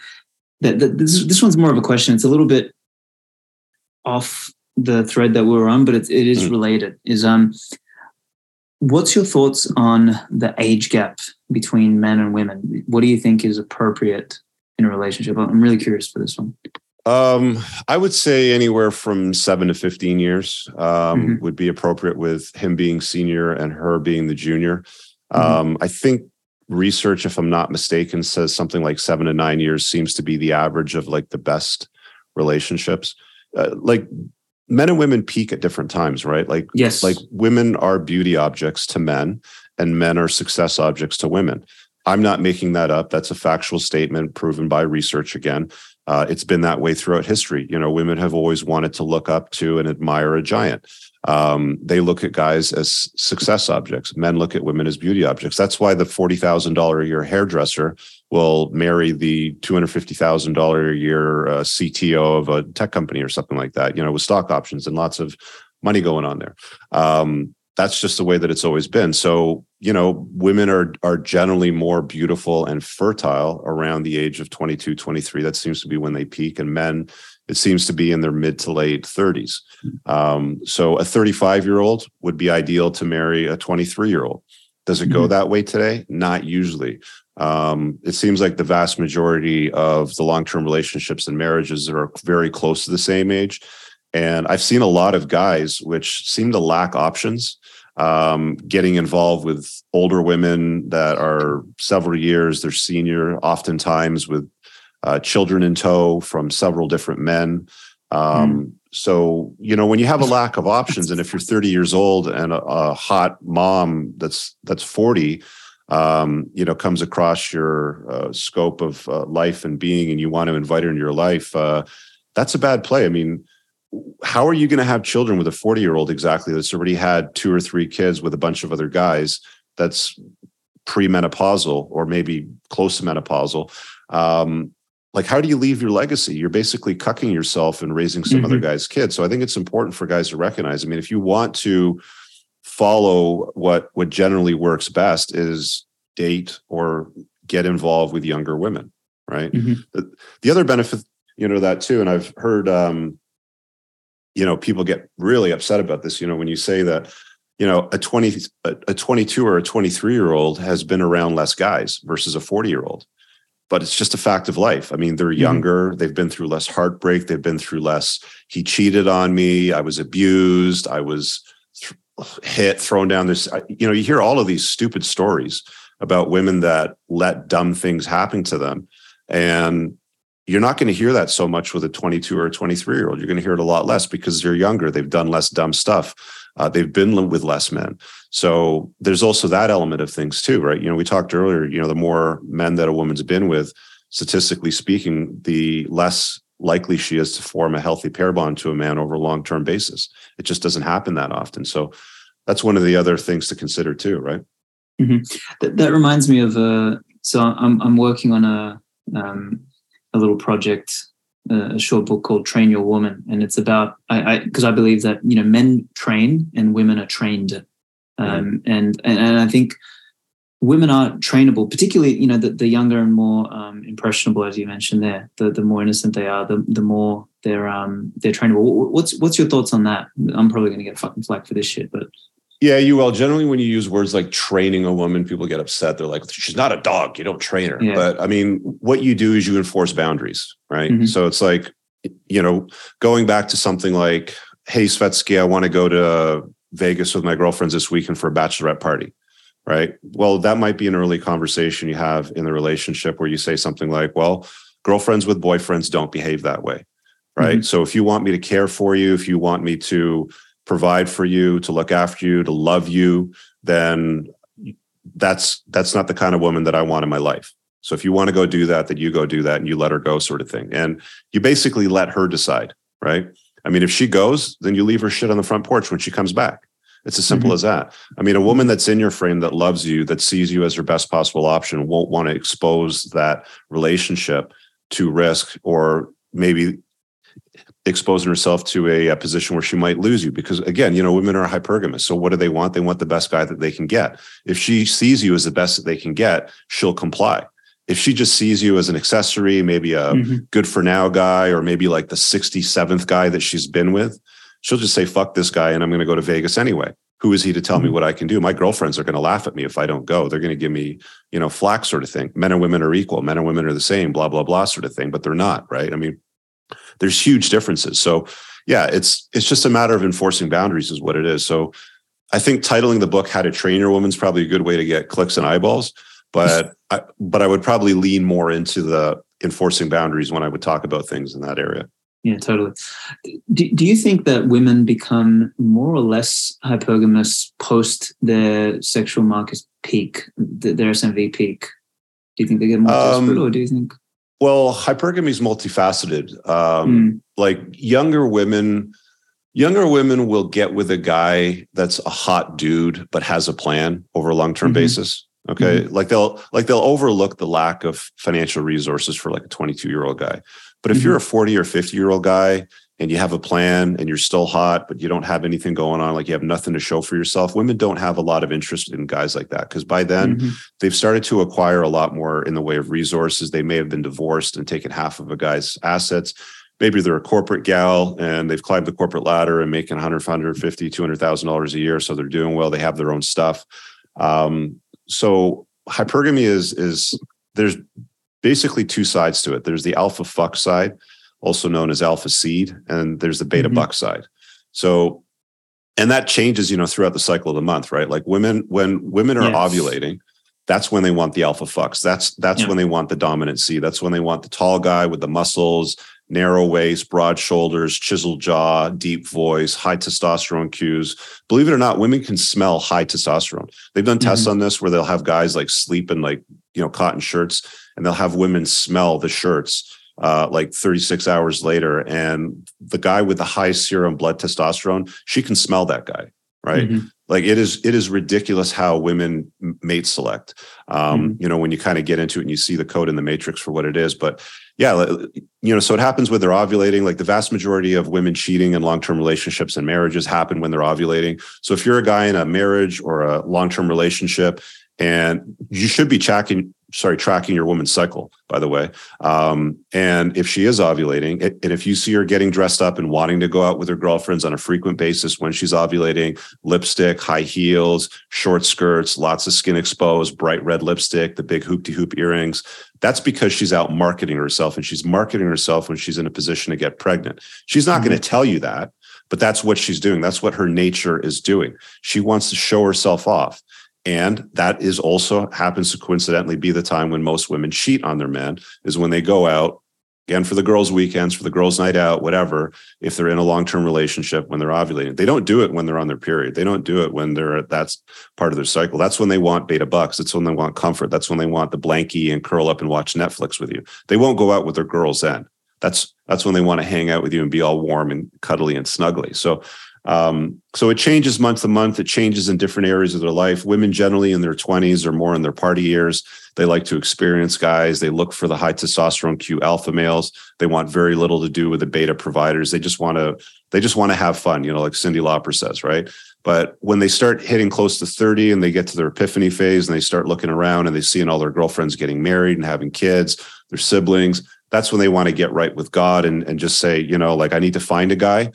That, that this this one's more of a question. It's a little bit off the thread that we are on, but it's, it is Mm. related. Is um, what's your thoughts on the age gap between men and women? What do you think is appropriate in a relationship? I'm really curious for this one. Um, I would say anywhere from seven to fifteen years um, Mhm. would be appropriate, with him being senior and her being the junior. Mhm. Um, I think research, if I'm not mistaken, says something like seven to nine years seems to be the average of like the best relationships. Uh, like men and women peak at different times, right? Like Yes, like women are beauty objects to men and men are success objects to women i'm not making that up. That's a factual statement proven by research again. Uh, it's been that way throughout history. You know women have always wanted to look up to and admire a giant. Um, they look at guys as success objects. Men look at women as beauty objects. That's why the $40000 a year hairdresser will marry the $250000 a year uh, cto of a tech company or something like that you know with stock options and lots of money going on there. Um, that's just the way that it's always been. So, you know, women are are generally more beautiful and fertile around the age of 22, 23. That seems to be when they peak. And men, it seems to be in their mid to late 30s. Um, so a 35 year old would be ideal to marry a 23 year old. Does it go Mhm. that way today? Not usually. Um, it seems like the vast majority of the long term relationships and marriages are very close to the same age. And I've seen a lot of guys which seem to lack options, um, getting involved with older women that are several years, they're senior, oftentimes with uh, children in tow from several different men. Um, So, you know, when you have a lack of options, and if you're 30 years old and a, a hot mom that's that's 40, um, you know, comes across your uh, scope of uh, life and being, and you want to invite her into your life, uh, that's a bad play. I mean, how are you going to have children with a 40 year old exactly that's already had two or three kids with a bunch of other guys that's premenopausal or maybe close to menopausal um, like how do you leave your legacy you're basically cucking yourself and raising some mm-hmm. other guy's kids so i think it's important for guys to recognize i mean if you want to follow what what generally works best is date or get involved with younger women right mm-hmm. the, the, other benefit you know that too and i've heard um you know people get really upset about this you know when you say that you know a 20 a, a 22 or a 23 year old has been around less guys versus a 40 year old but it's just a fact of life. I mean, they're mm-hmm. younger, they've been through less heartbreak, they've been through less. He cheated on me, I was abused, I was th- hit, thrown down this. You know, you hear all of these stupid stories about women that let dumb things happen to them. And you're not going to hear that so much with a 22 or a 23 year old. You're going to hear it a lot less because they're younger, they've done less dumb stuff. Uh, they've been with less men. So there's also that element of things too, right? You know, we talked earlier, you know, the more men that a woman's been with, statistically speaking, the less likely she is to form a healthy pair bond to a man over a long term basis. It just doesn't happen that often. So that's one of the other things to consider too, right? Mm-hmm. That, that reminds me of uh, so I'm I'm working on a um, a little project a short book called Train Your Woman, and it's about I because I, I, believe that you know men train and women are trained, um, and, and and I think women are trainable, particularly you know the, the younger and more um, impressionable, as you mentioned there. The the more innocent they are, the the more they're um they're trainable. What's what's your thoughts on that? I'm probably going to get fucking flack for this shit, but yeah, you will. Generally, when you use words like training a woman, people get upset. They're like, she's not a dog. You don't train her. Yeah. But I mean, what you do is you enforce boundaries, right? Mm-hmm. So it's like, you know, going back to something like, hey, Svetski, I want to go to Vegas with my girlfriends this weekend for a bachelorette party, right? Well, that might be an early conversation you have in the relationship where you say something like, well, girlfriends with boyfriends don't behave that way, right? Mm-hmm. So if you want me to care for you, if you want me to, provide for you, to look after you, to love you, then that's that's not the kind of woman that I want in my life. So if you want to go do that, then you go do that and you let her go, sort of thing. And you basically let her decide, right? I mean, if she goes, then you leave her shit on the front porch when she comes back. It's as simple mm-hmm. as that. I mean, a woman that's in your frame that loves you, that sees you as her best possible option, won't want to expose that relationship to risk or maybe exposing herself to a, a, position where she might lose you because again you know women are hypergamous. So what do they want? They want the best guy that they can get. If she sees you as the best that they can get she'll comply. If she just sees you as an accessory maybe a mm-hmm. good for now guy or maybe like the 67th guy that she's been with she'll just say fuck this guy and i'm going to go to vegas anyway. Who is he to tell mm-hmm. me what i can do? My girlfriends are going to laugh at me if i don't go. They're going to give me you know flack sort of thing. Men and women are equal. Men and women are the same blah blah blah sort of thing but they're not right? I mean there's huge differences. So yeah, it's it's just a matter of enforcing boundaries is what it is. So I think titling the book "How to Train Your Woman" is probably a good way to get clicks and eyeballs. But I, but I would probably lean more into the enforcing boundaries when I would talk about things in that area. Yeah, totally. Do, do you think that women become more or less hypergamous post their sexual market peak, their SMV peak? Do you think they get more desperate, um, or do you think? Well, hypergamy is multifaceted. Um, mm. Like younger women, younger women will get with a guy that's a hot dude but has a plan over a long term mm-hmm. basis. Okay, mm-hmm. like they'll like they'll overlook the lack of financial resources for like a 22 year old guy. But if mm-hmm. you're a 40 or 50 year old guy and you have a plan and you're still hot, but you don't have anything going on, like you have nothing to show for yourself, women don't have a lot of interest in guys like that because by then mm-hmm. they've started to acquire a lot more in the way of resources. They may have been divorced and taken half of a guy's assets. Maybe they're a corporate gal and they've climbed the corporate ladder and making 100, 150, 200,000 dollars a year. So they're doing well. They have their own stuff. Um, so hypergamy is, is there's basically two sides to it. There's the alpha fuck side, also known as alpha seed, and there's the beta mm-hmm. buck side. So, and that changes, you know, throughout the cycle of the month, right? Like women, when women are yes. ovulating, that's when they want the alpha fucks. That's that's yeah. when they want the dominant seed. That's when they want the tall guy with the muscles, narrow waist, broad shoulders, chiseled jaw, deep voice, high testosterone cues. Believe it or not, women can smell high testosterone. They've done tests mm-hmm. on this where they'll have guys like sleep in like, you know, cotton shirts and they'll have women smell the shirts uh, like 36 hours later. And the guy with the high serum blood testosterone, she can smell that guy, right? Mm-hmm. Like it is, it is ridiculous how women mate select. Um, mm-hmm. You know, when you kind of get into it and you see the code in the matrix for what it is, but yeah, you know, so it happens when they're ovulating. Like the vast majority of women cheating in long-term relationships and marriages happen when they're ovulating. So if you're a guy in a marriage or a long-term relationship and you should be tracking sorry tracking your woman's cycle by the way. Um, and if she is ovulating and if you see her getting dressed up and wanting to go out with her girlfriends on a frequent basis when she's ovulating lipstick high heels short skirts lots of skin exposed bright red lipstick the big hoopty hoop earrings that's because she's out marketing herself and she's marketing herself when she's in a position to get pregnant. She's not mm-hmm. going to tell you that but that's what she's doing. That's what her nature is doing. She wants to show herself off and that is also happens to coincidentally be the time when most women cheat on their men is when they go out again for the girls' weekends, for the girls' night out, whatever. If they're in a long-term relationship when they're ovulating, they don't do it when they're on their period. They don't do it when they're at that's part of their cycle. That's when they want beta bucks. That's when they want comfort. That's when they want the blankie and curl up and watch Netflix with you. They won't go out with their girls then. That's that's when they want to hang out with you and be all warm and cuddly and snuggly. So um, so it changes month to month. It changes in different areas of their life. Women generally in their 20s or more in their party years, they like to experience guys. They look for the high testosterone Q alpha males. They want very little to do with the beta providers. They just want to they just want to have fun, you know, like Cyndi Lauper says, right? But when they start hitting close to 30 and they get to their epiphany phase and they start looking around and they see all their girlfriends getting married and having kids, their siblings, that's when they want to get right with God and, and just say, you know, like I need to find a guy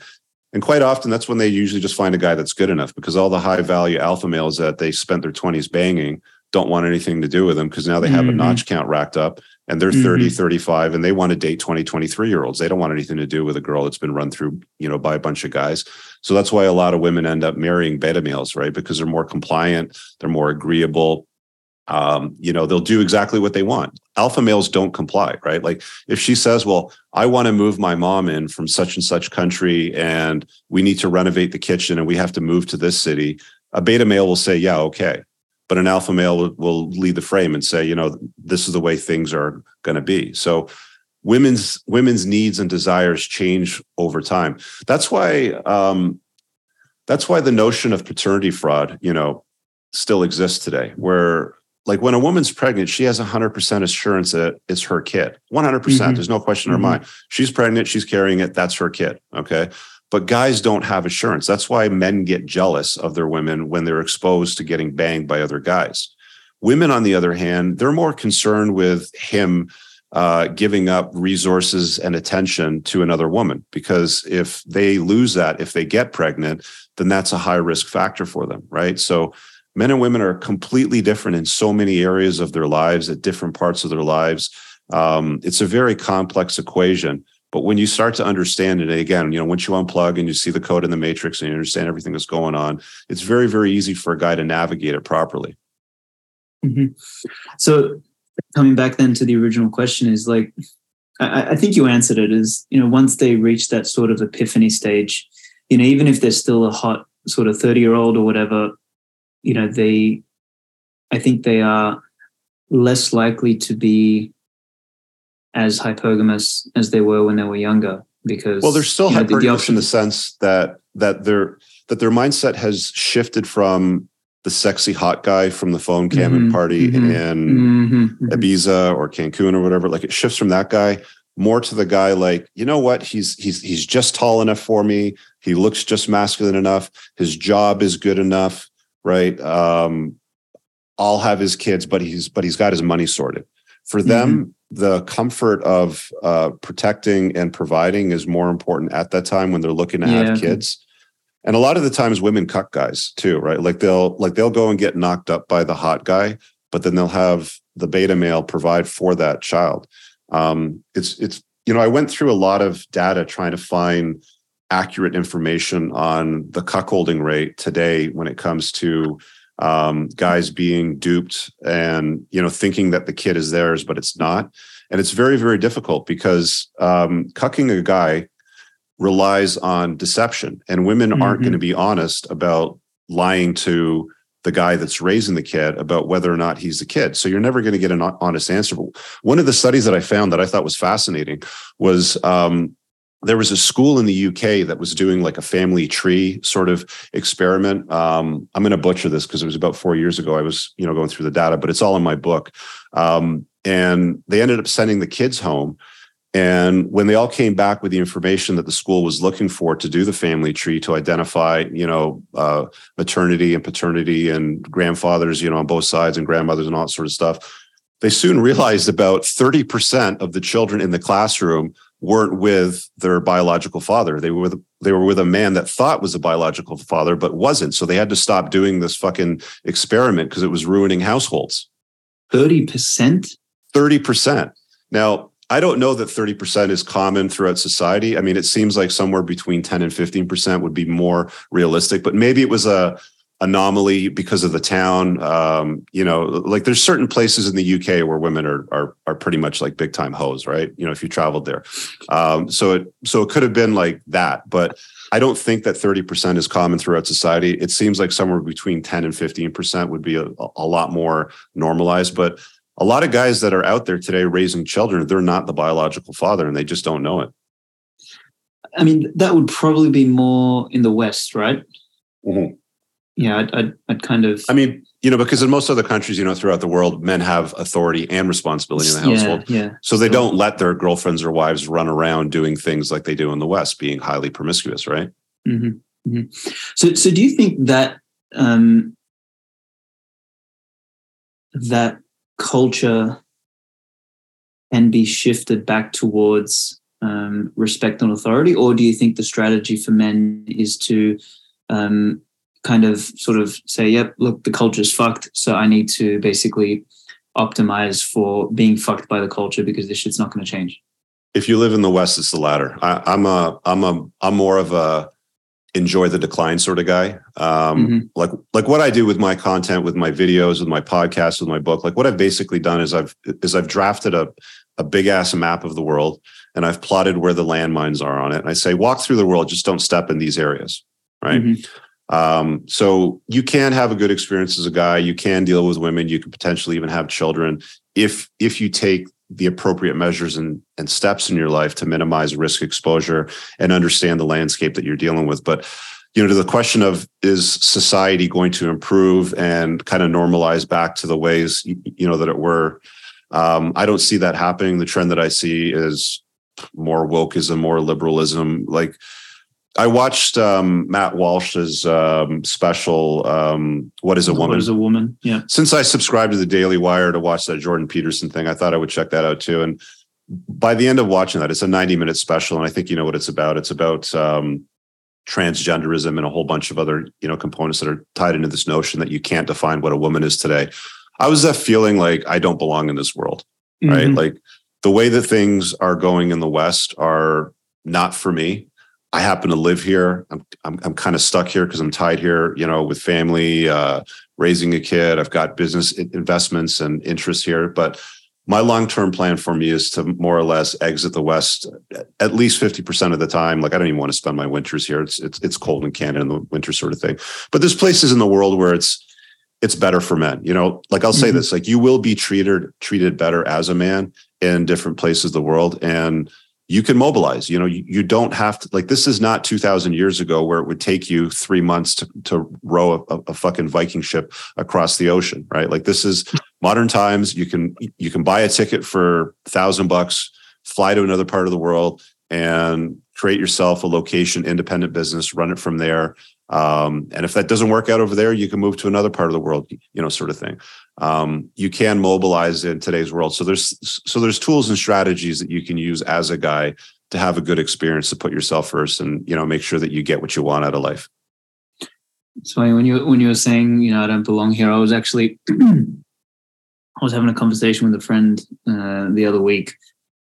and quite often, that's when they usually just find a guy that's good enough because all the high value alpha males that they spent their 20s banging don't want anything to do with them because now they have mm-hmm. a notch count racked up and they're mm-hmm. 30, 35 and they want to date 20, 23 year olds. They don't want anything to do with a girl that's been run through, you know, by a bunch of guys. So that's why a lot of women end up marrying beta males, right? Because they're more compliant, they're more agreeable, um, you know, they'll do exactly what they want. Alpha males don't comply, right? Like if she says, well, I want to move my mom in from such and such country and we need to renovate the kitchen and we have to move to this city, a beta male will say, yeah, okay. But an alpha male will, lead the frame and say, you know, this is the way things are going to be. So women's women's needs and desires change over time. That's why um, that's why the notion of paternity fraud, you know, still exists today, where like when a woman's pregnant, she has 100% assurance that it's her kid. 100%. percent mm hmm There's no question mm-hmm. in her mm-hmm. mind. She's pregnant, she's carrying it, that's her kid. Okay. But guys don't have assurance. That's why men get jealous of their women when they're exposed to getting banged by other guys. Women, on the other hand, they're more concerned with him uh, giving up resources and attention to another woman because if they lose that, if they get pregnant, then that's a high risk factor for them, right? So men and women are completely different in so many areas of their lives at different parts of their lives um, it's a very complex equation but when you start to understand it again you know once you unplug and you see the code in the matrix and you understand everything that's going on it's very very easy for a guy to navigate it properly mm-hmm. so coming back then to the original question is like I, I think you answered it is you know once they reach that sort of epiphany stage you know even if they're still a hot sort of 30 year old or whatever you know they i think they are less likely to be as hypergamous as they were when they were younger because well they're still you know, hypergamous the, in the sense that that their that their mindset has shifted from the sexy hot guy from the phone cam mm-hmm, and party mm-hmm, in mm-hmm, mm-hmm, Ibiza or Cancun or whatever. Like it shifts from that guy more to the guy like, you know what? He's he's he's just tall enough for me. He looks just masculine enough. His job is good enough right? Um, I'll have his kids, but he's but he's got his money sorted. For them, mm-hmm. the comfort of uh, protecting and providing is more important at that time when they're looking to yeah. have kids. And a lot of the times, women cut guys too, right? Like they'll like they'll go and get knocked up by the hot guy, but then they'll have the beta male provide for that child. Um, it's it's you know I went through a lot of data trying to find accurate information on the cuckolding rate today when it comes to um, guys being duped and you know thinking that the kid is theirs but it's not and it's very very difficult because um, cucking a guy relies on deception and women mm-hmm. aren't going to be honest about lying to the guy that's raising the kid about whether or not he's the kid. So you're never going to get an honest answer. But one of the studies that I found that I thought was fascinating was um, there was a school in the UK that was doing like a family tree sort of experiment. Um, I'm going to butcher this because it was about four years ago. I was, you know, going through the data, but it's all in my book. Um, and they ended up sending the kids home. And when they all came back with the information that the school was looking for to do the family tree to identify, you know, uh, maternity and paternity and grandfathers, you know, on both sides and grandmothers and all that sort of stuff, they soon realized about 30% of the children in the classroom weren't with their biological father. They were with they were with a man that thought was a biological father but wasn't. So they had to stop doing this fucking experiment because it was ruining households. 30%? 30%. Now, I don't know that 30% is common throughout society. I mean, it seems like somewhere between 10 and 15% would be more realistic, but maybe it was a anomaly because of the town. Um, you know, like there's certain places in the UK where women are are are pretty much like big time hoes, right? You know, if you traveled there. Um, so it so it could have been like that, but I don't think that 30% is common throughout society. It seems like somewhere between 10 and 15% would be a, a lot more normalized. But a lot of guys that are out there today raising children, they're not the biological father and they just don't know it. I mean, that would probably be more in the West, right? Mm-hmm. Yeah, I'd, I'd, I'd, kind of. I mean, you know, because in most other countries, you know, throughout the world, men have authority and responsibility in the household. Yeah, yeah. So they so, don't let their girlfriends or wives run around doing things like they do in the West, being highly promiscuous, right? Mm-hmm, mm-hmm. So, so do you think that um, that culture can be shifted back towards um, respect and authority, or do you think the strategy for men is to um, kind of sort of say, "Yep, look, the culture's fucked, so I need to basically optimize for being fucked by the culture because this shit's not going to change." If you live in the West, it's the latter. I, I'm a, I'm a, I'm more of a enjoy the decline sort of guy. Um, mm-hmm. Like like what I do with my content, with my videos, with my podcast, with my book. Like what I've basically done is I've is I've drafted a a big ass map of the world and I've plotted where the landmines are on it. And I say, walk through the world, just don't step in these areas. Right. Mm-hmm. Um, so you can have a good experience as a guy. You can deal with women. You can potentially even have children if if you take the appropriate measures and, and steps in your life to minimize risk exposure and understand the landscape that you're dealing with. But you know, to the question of is society going to improve and kind of normalize back to the ways you know that it were? Um, I don't see that happening. The trend that I see is more wokeism, more liberalism. Like I watched um, Matt Walsh's um, special, um, "What Is a Woman?" What is a woman? Yeah. Since I subscribed to the Daily Wire to watch that Jordan Peterson thing, I thought I would check that out too. And by the end of watching that, it's a ninety-minute special, and I think you know what it's about. It's about um, transgenderism and a whole bunch of other you know components that are tied into this notion that you can't define what a woman is today. I was left feeling like I don't belong in this world, mm-hmm. right? Like the way that things are going in the West are not for me I happen to live here. I'm I'm, I'm kind of stuck here because I'm tied here, you know, with family, uh, raising a kid. I've got business investments and interests here, but my long-term plan for me is to more or less exit the West at least 50% of the time. Like I don't even want to spend my winters here. It's it's it's cold in Canada in the winter sort of thing. But there's places in the world where it's it's better for men. You know, like I'll say mm-hmm. this, like you will be treated treated better as a man in different places of the world. And you can mobilize. You know you, you, don't have to like this is not 2000 years ago where it would take you three months to, to row a, a fucking viking ship across the ocean right? Like this is [LAUGHS] modern times. You can you can buy a ticket for a thousand bucks fly to another part of the world and create yourself a location independent business run it from there. Um, and if that doesn't work out over there, you can move to another part of the world, you know, sort of thing. Um, you can mobilize in today's world. So there's so there's tools and strategies that you can use as a guy to have a good experience to put yourself first and you know make sure that you get what you want out of life. It's funny when you when you were saying you know I don't belong here. I was actually [CLEARS THROAT] I was having a conversation with a friend uh, the other week,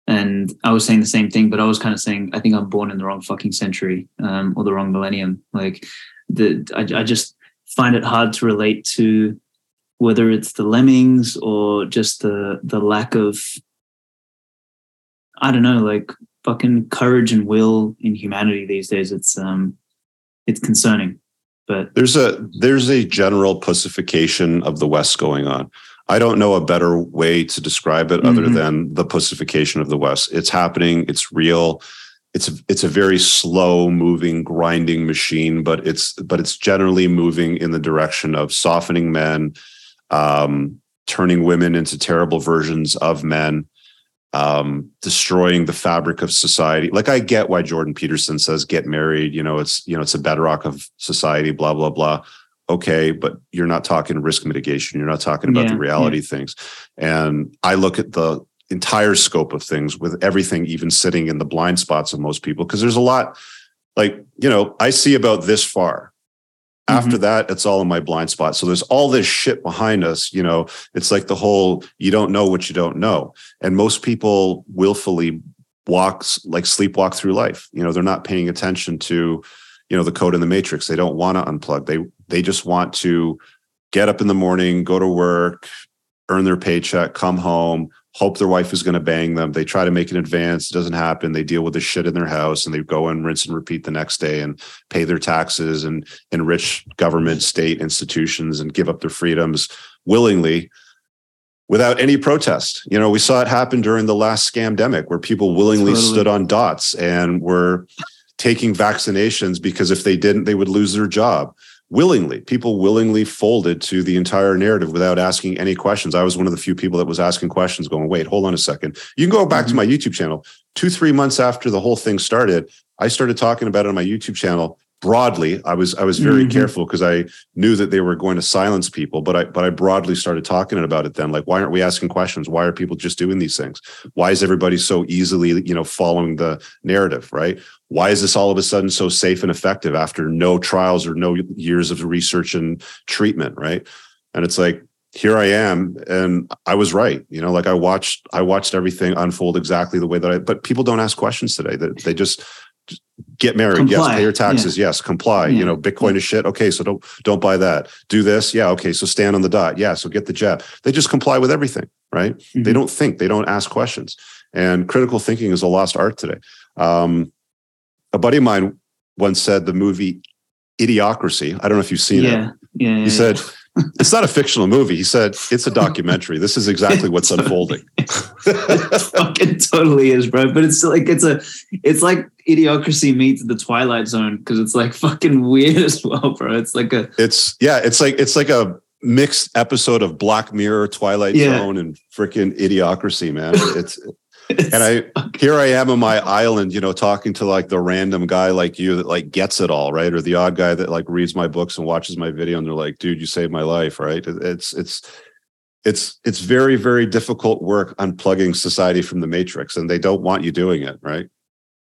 and I was saying the same thing, but I was kind of saying I think I'm born in the wrong fucking century um, or the wrong millennium. Like the I, I just find it hard to relate to whether it's the lemmings or just the the lack of I don't know, like fucking courage and will in humanity these days. It's um it's concerning. But there's a there's a general pussification of the West going on. I don't know a better way to describe it other Mhm. than the pussification of the West. It's happening. It's real. It's a, it's a very slow moving, grinding machine, but it's but it's generally moving in the direction of softening men, um, turning women into terrible versions of men, um, destroying the fabric of society. Like I get why Jordan Peterson says get married. You know, it's you know it's a bedrock of society. Blah blah blah. Okay, but you're not talking risk mitigation. You're not talking about Yeah, the reality things. And I look at the entire scope of things with everything even sitting in the blind spots of most people because there's a lot like you know i see about this far after mm-hmm. that it's all in my blind spot. So there's all this shit behind us you know. It's like the whole you don't know what you don't know. And most people willfully walks like sleepwalk through life. You know they're not paying attention to you know the code in the matrix. They don't want to unplug. They they just want to get up in the morning go to work earn their paycheck come home hope their wife is going to bang them they try to make an advance it doesn't happen they deal with the shit in their house and they go and rinse and repeat the next day and pay their taxes and enrich government state institutions and give up their freedoms willingly without any protest. You know, we saw it happen during the last scamdemic where people willingly Totally. stood on dots and were taking vaccinations because if they didn't, they would lose their job. Willingly, people willingly folded to the entire narrative without asking any questions. I was one of the few people that was asking questions, going, wait, hold on a second. You can go back to Mhm. my YouTube channel. Two, three months after the whole thing started, I started talking about it on my YouTube channel broadly. I was I was very Mhm. careful because I knew that they were going to silence people, but I but I broadly started talking about it then. Like, why aren't we asking questions? Why are people just doing these things? Why is everybody so easily, you know, following the narrative, right? Why is this all of a sudden so safe and effective after no trials or no years of research and treatment, right? And it's like, here I am, and I was right. You know, like I watched, I watched everything unfold exactly the way that I. But people don't ask questions today. They, they just, just get married. Yes, pay your taxes. Yes, comply. Yeah. You know, Bitcoin is shit. Okay, so don't don't buy that. Do this. Yeah. Okay, so stand on the dot. Yeah. So get the jab. They just comply with everything, right? They Mhm. don't think. They don't ask questions. And critical thinking is a lost art today. Um, a buddy of mine once said the movie Idiocracy. I don't know if you've seen it. yeah, yeah, yeah. He said, it's not a fictional movie. He said, it's a documentary. This is exactly [LAUGHS] what's unfolding. it fucking totally is, bro. But it's like it's a, it's like idiocracy meets the Twilight Zone because it's like fucking weird as well, bro. It's like a it's, yeah, it's like, it's like a mixed episode of Black Mirror, Twilight Yeah. Zone, and freaking Idiocracy, man. It's, it's, [LAUGHS] and I, here I am on my island, you know, talking to like the random guy like you that like gets it all, right? Or the odd guy that like reads my books and watches my video and they're like, dude, you saved my life, right? It's, it's, it's, it's very, very difficult work unplugging society from the matrix and they don't want you doing it, right?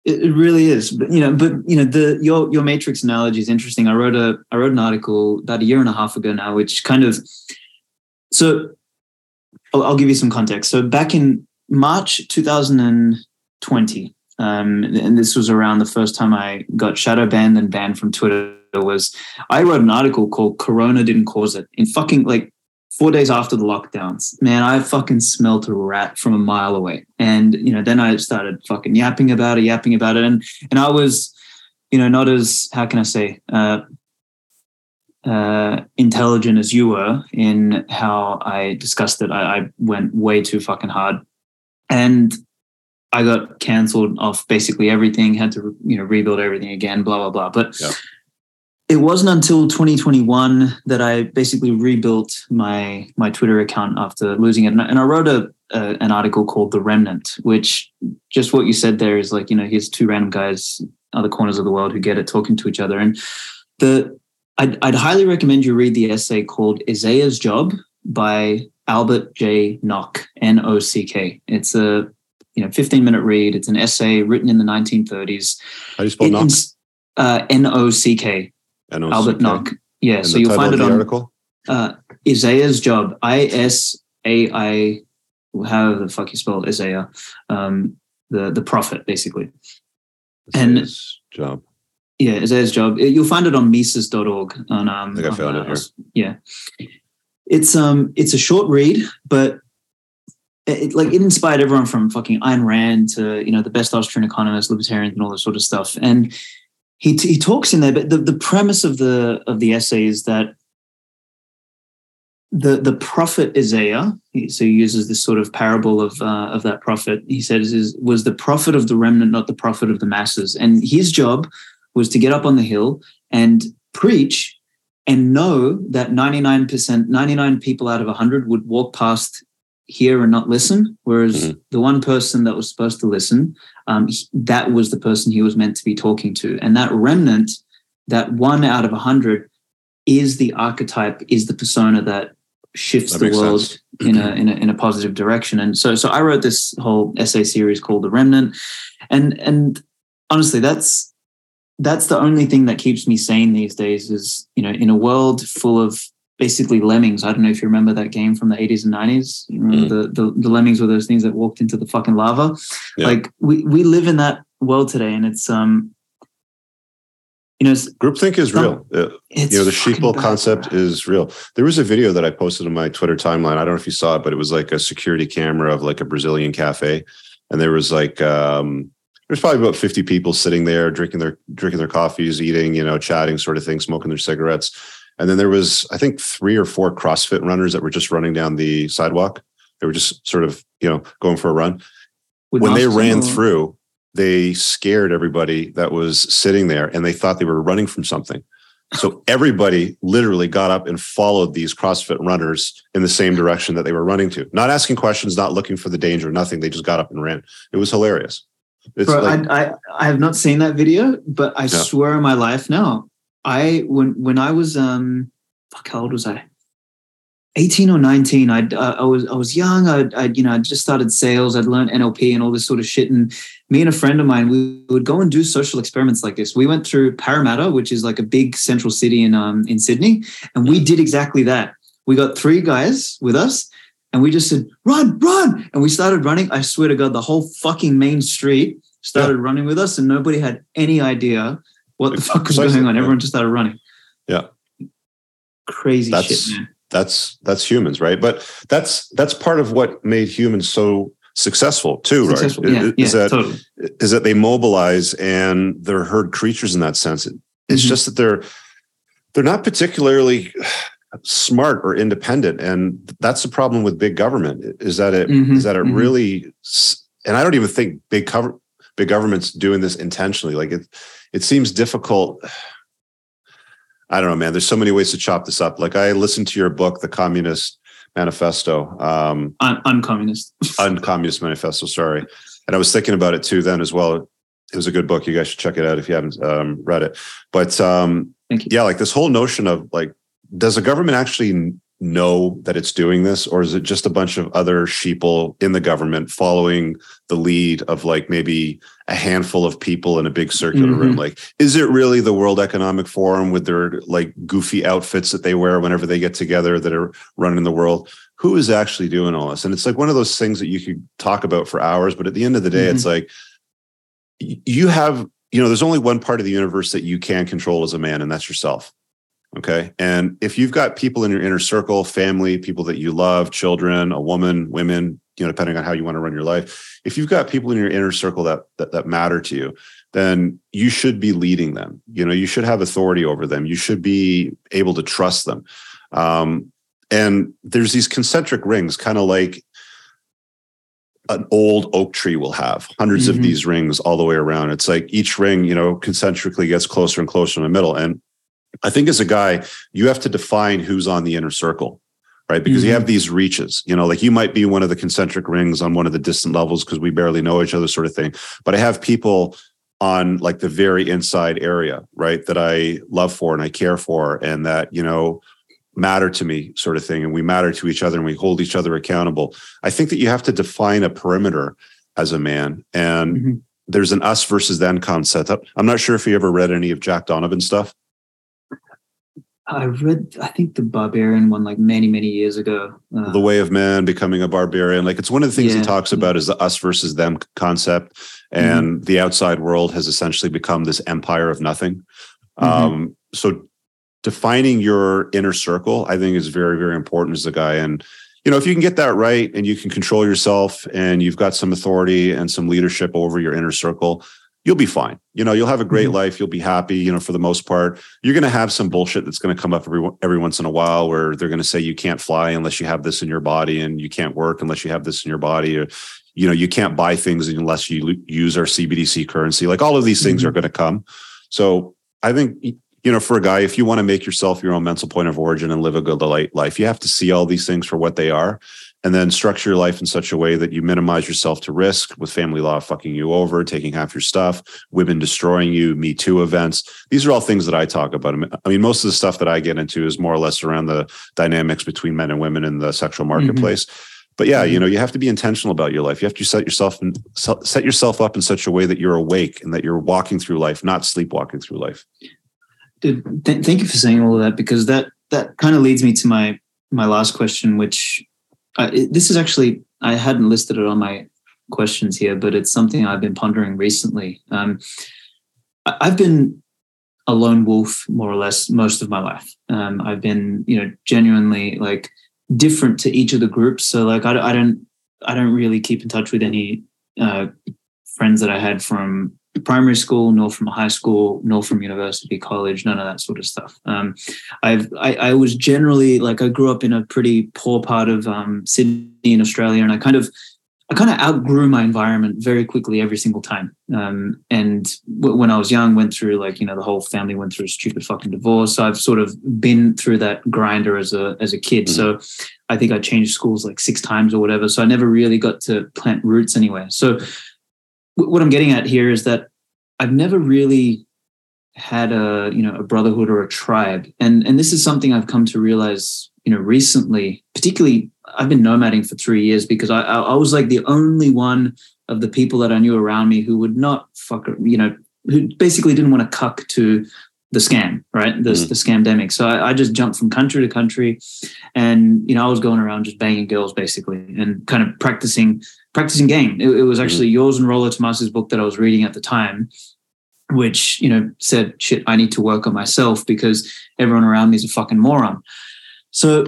It, really is, but you know, but you know, the your your matrix analogy is interesting. I wrote a I wrote an article about a year and a half ago now, which kind of so I'll, I'll give you some context. So back in March 2020, um, and this was around the first time I got shadow banned and banned from Twitter. Was I wrote an article called "Corona Didn't Cause It" in fucking like four days after the lockdowns, man, I fucking smelt a rat from a mile away. And, you know, then I started fucking yapping about it, yapping about it. And, and I was, you know, not as, how can I say, uh, uh, intelligent as you were in how I discussed it. I, I went way too fucking hard. And I got canceled off basically everything, had to, you know, rebuild everything again, blah, blah, blah. But Yeah. it wasn't until 2021 that I basically rebuilt my my Twitter account after losing it, and I, and I wrote a, a an article called "The Remnant," which just what you said there is like you know here's two random guys other corners of the world who get it talking to each other, and the I'd, I'd highly recommend you read the essay called "Isaiah's Job" by Albert J. Nock, N O C K. It's a you know 15 minute read. It's an essay written in the 1930s. How do you spell It knock? uh, N O C K. N-O-C-K. Albert Nock. Yeah, And so you'll find it on article? uh, Isaiah's job. I S A I. How the fuck you spell Isaiah? Um, the the prophet, basically. and- His job. Yeah, Isaiah's job. You'll find it on Mises.org. On um, I think I on, found uh, it here. Yeah, it's um, it's a short read, but it, like it inspired everyone from fucking Ayn Rand to you know the best Austrian economists, libertarians, and all this sort of stuff. And he he talks in there, but the, the premise of the of the essay is that the the prophet Isaiah, so he uses this sort of parable of uh, of that prophet. He says is was the prophet of the remnant, not the prophet of the masses, and his job was to get up on the hill and preach and know that 99% 99 people out of 100 would walk past hear and not listen whereas mm-hmm. the one person that was supposed to listen um, that was the person he was meant to be talking to. And that remnant that one out of 100 is the archetype is the persona that shifts that the world in a, in a in a positive direction. And so so i wrote this whole essay series called the remnant. And and honestly that's that's the only thing that keeps me sane these days is you know in a world full of basically lemmings. I don't know if you remember that game from the 80s and 90s you remember mm. the, the, the lemmings were those things that walked into the fucking lava? Yeah. like we we live in that world today and it's um you know groupthink is real. Uh, you know the sheeple concept is real. There was a video that i posted on my twitter timeline. I don't know if you saw it but it was like a security camera of like a brazilian cafe. And there was like um there's probably about 50 people sitting there drinking their drinking their coffees eating you know chatting sort of thing smoking their cigarettes and then there was i think three or four crossfit runners that were just running down the sidewalk they were just sort of you know going for a run With when they ran through they scared everybody that was sitting there and they thought they were running from something so everybody literally got up and followed these CrossFit runners in the same direction that they were running to, not asking questions, not looking for the danger, nothing. They just got up and ran. It was hilarious. It's Bro, like, I, I, I have not seen that video, but I yeah. swear on my life now, I when when I was um fuck how old was I? 18 or 19 I, I was I was young I, I you know I just started sales I'd learned NLP and all this sort of shit and me and a friend of mine we would go and do social experiments like this we went through Parramatta which is like a big central city in um in Sydney and we did exactly that we got three guys with us and we just said, run, run. And we started running. I swear to God, the whole fucking main street started yeah. running with us, and nobody had any idea what the fuck was going on. Everyone just started running. Yeah. Crazy that's, shit, man. That's that's humans, right? But that's that's part of what made humans so successful too, successful. right? Yeah, is yeah, that totally. is that they mobilize and they're herd creatures in that sense. It's mm-hmm. just that they're they're not particularly smart or independent and that's the problem with big government is that it mm-hmm, is that it mm-hmm. really and i don't even think big cover big government's doing this intentionally like it it seems difficult. [SIGHS] I don't know man there's so many ways to chop this up. Like i listened to your book the communist manifesto um Un- uncommunist. [LAUGHS] Uncommunist manifesto sorry. And i was thinking about it too then as well. It was a good book. You guys should check it out if you haven't um, read it. But um yeah like this whole notion of like does the government actually know that it's doing this? Or is it just a bunch of other sheeple in the government following the lead of like maybe a handful of people in a big circular mm-hmm. room like is it really the world economic forum with their like goofy outfits that they wear whenever they get together that are running the world? Who is actually doing all this? And it's like one of those things that you could talk about for hours but at the end of the day mm-hmm. it's like you have you know there's only one part of the universe that you can control as a man and that's yourself Okay. And if you've got people in your inner circle, family, people that you love, children, a woman, women, you know, depending on how you want to run your life, if you've got people in your inner circle that, that, that matter to you, then you should be leading them. You know, you should have authority over them. You should be able to trust them. Um, and there's these concentric rings, kind of like an old oak tree will have 100s mm-hmm. of these rings all the way around. It's like each ring, you know, concentrically gets closer and closer in the middle. And I think as a guy, you have to define who's on the inner circle, right? Because mm-hmm. you have these reaches, you know, like you might be one of the concentric rings on one of the distant levels because we barely know each other, sort of thing. But I have people on like the very inside area, right? That I love for and I care for and that, you know, matter to me, sort of thing. And we matter to each other and we hold each other accountable. I think that you have to define a perimeter as a man. And mm-hmm. there's an us versus them concept. I'm not sure if you ever read any of Jack Donovan stuff. I read, I think the Barbarian one like many, many years ago. Uh, the Way of Man, becoming a barbarian. Like it's one of the things yeah. he talks about is the us versus them concept. And mm-hmm. the outside world has essentially become this empire of nothing. Mm-hmm. Um, so defining your inner circle, I think is very, very important as a guy. And, you know, if you can get that right and you can control yourself and you've got some authority and some leadership over your inner circle, you'll be fine. You know, you'll have a great Mhm. life. You'll be happy. You know, for the most part, you're going to have some bullshit that's going to come up every every once in a while, where they're going to say you can't fly unless you have this in your body, and you can't work unless you have this in your body, or you know, you can't buy things unless you use our CBDC currency. Like all of these things Mhm. are going to come. So I think you know, for a guy, if you want to make yourself your own mental point of origin and live a good li- life, you have to see all these things for what they are and then structure your life in such a way that you minimize yourself to risk with family law fucking you over, taking half your stuff, women destroying you, Me Too events. These are all things that I talk about. I mean, most of the stuff that I get into is more or less around the dynamics between men and women in the sexual mm-hmm. marketplace. But yeah, mm-hmm. you know, you have to be intentional about your life. You have to set yourself and set yourself up in such a way that you're awake and that you're walking through life, not sleepwalking through life. Dude, th- thank you for saying all of that because that that kind of leads me to my my last question, which uh, this is actually I hadn't listed it on my questions here, but it's something I've been pondering recently. Um, I've been a lone wolf more or less most of my life. Um, I've been, you know, genuinely like different to each of the groups. So like I, I don't I don't really keep in touch with any uh, friends that I had from primary school, nor from high school, nor from university, college, none of that sort of stuff. Um, I've I, I was generally like I grew up in a pretty poor part of um, Sydney in Australia, and I kind of I kind of outgrew my environment very quickly every single time. Um, and w- when I was young, went through like you know the whole family went through a stupid fucking divorce. So I've sort of been through that grinder as a as a kid. So I think I changed schools like six times or whatever. So I never really got to plant roots anywhere. So what I'm getting at here is that I've never really had a you know a brotherhood or a tribe, and and this is something I've come to realize you know recently. Particularly, I've been nomading for three years because I I, I was like the only one of the people that I knew around me who would not fuck you know who basically didn't want to cuck to the scam, right? The, Mhm. the scamdemic. So I, I just jumped from country to country, and you know I was going around just banging girls basically, and kind of practicing practicing game. It, it was actually yours and Rollo Tomassi's book that I was reading at the time, which you know said, "Shit, I need to work on myself because everyone around me is a fucking moron." So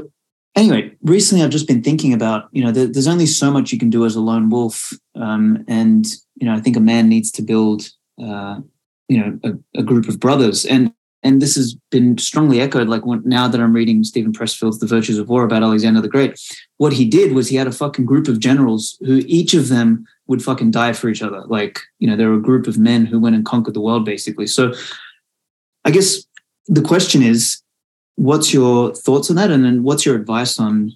anyway, recently I've just been thinking about you know there, there's only so much you can do as a lone wolf, um, and you know I think a man needs to build uh, you know a, a group of brothers and. And this has been strongly echoed. Like when, now that I'm reading Steven Pressfield's *The Virtues of War* about Alexander the Great, what he did was he had a fucking group of generals who each of them would fucking die for each other. Like, you know, they're a group of men who went and conquered the world basically. So I guess the question is, what's your thoughts on that? And then what's your advice on,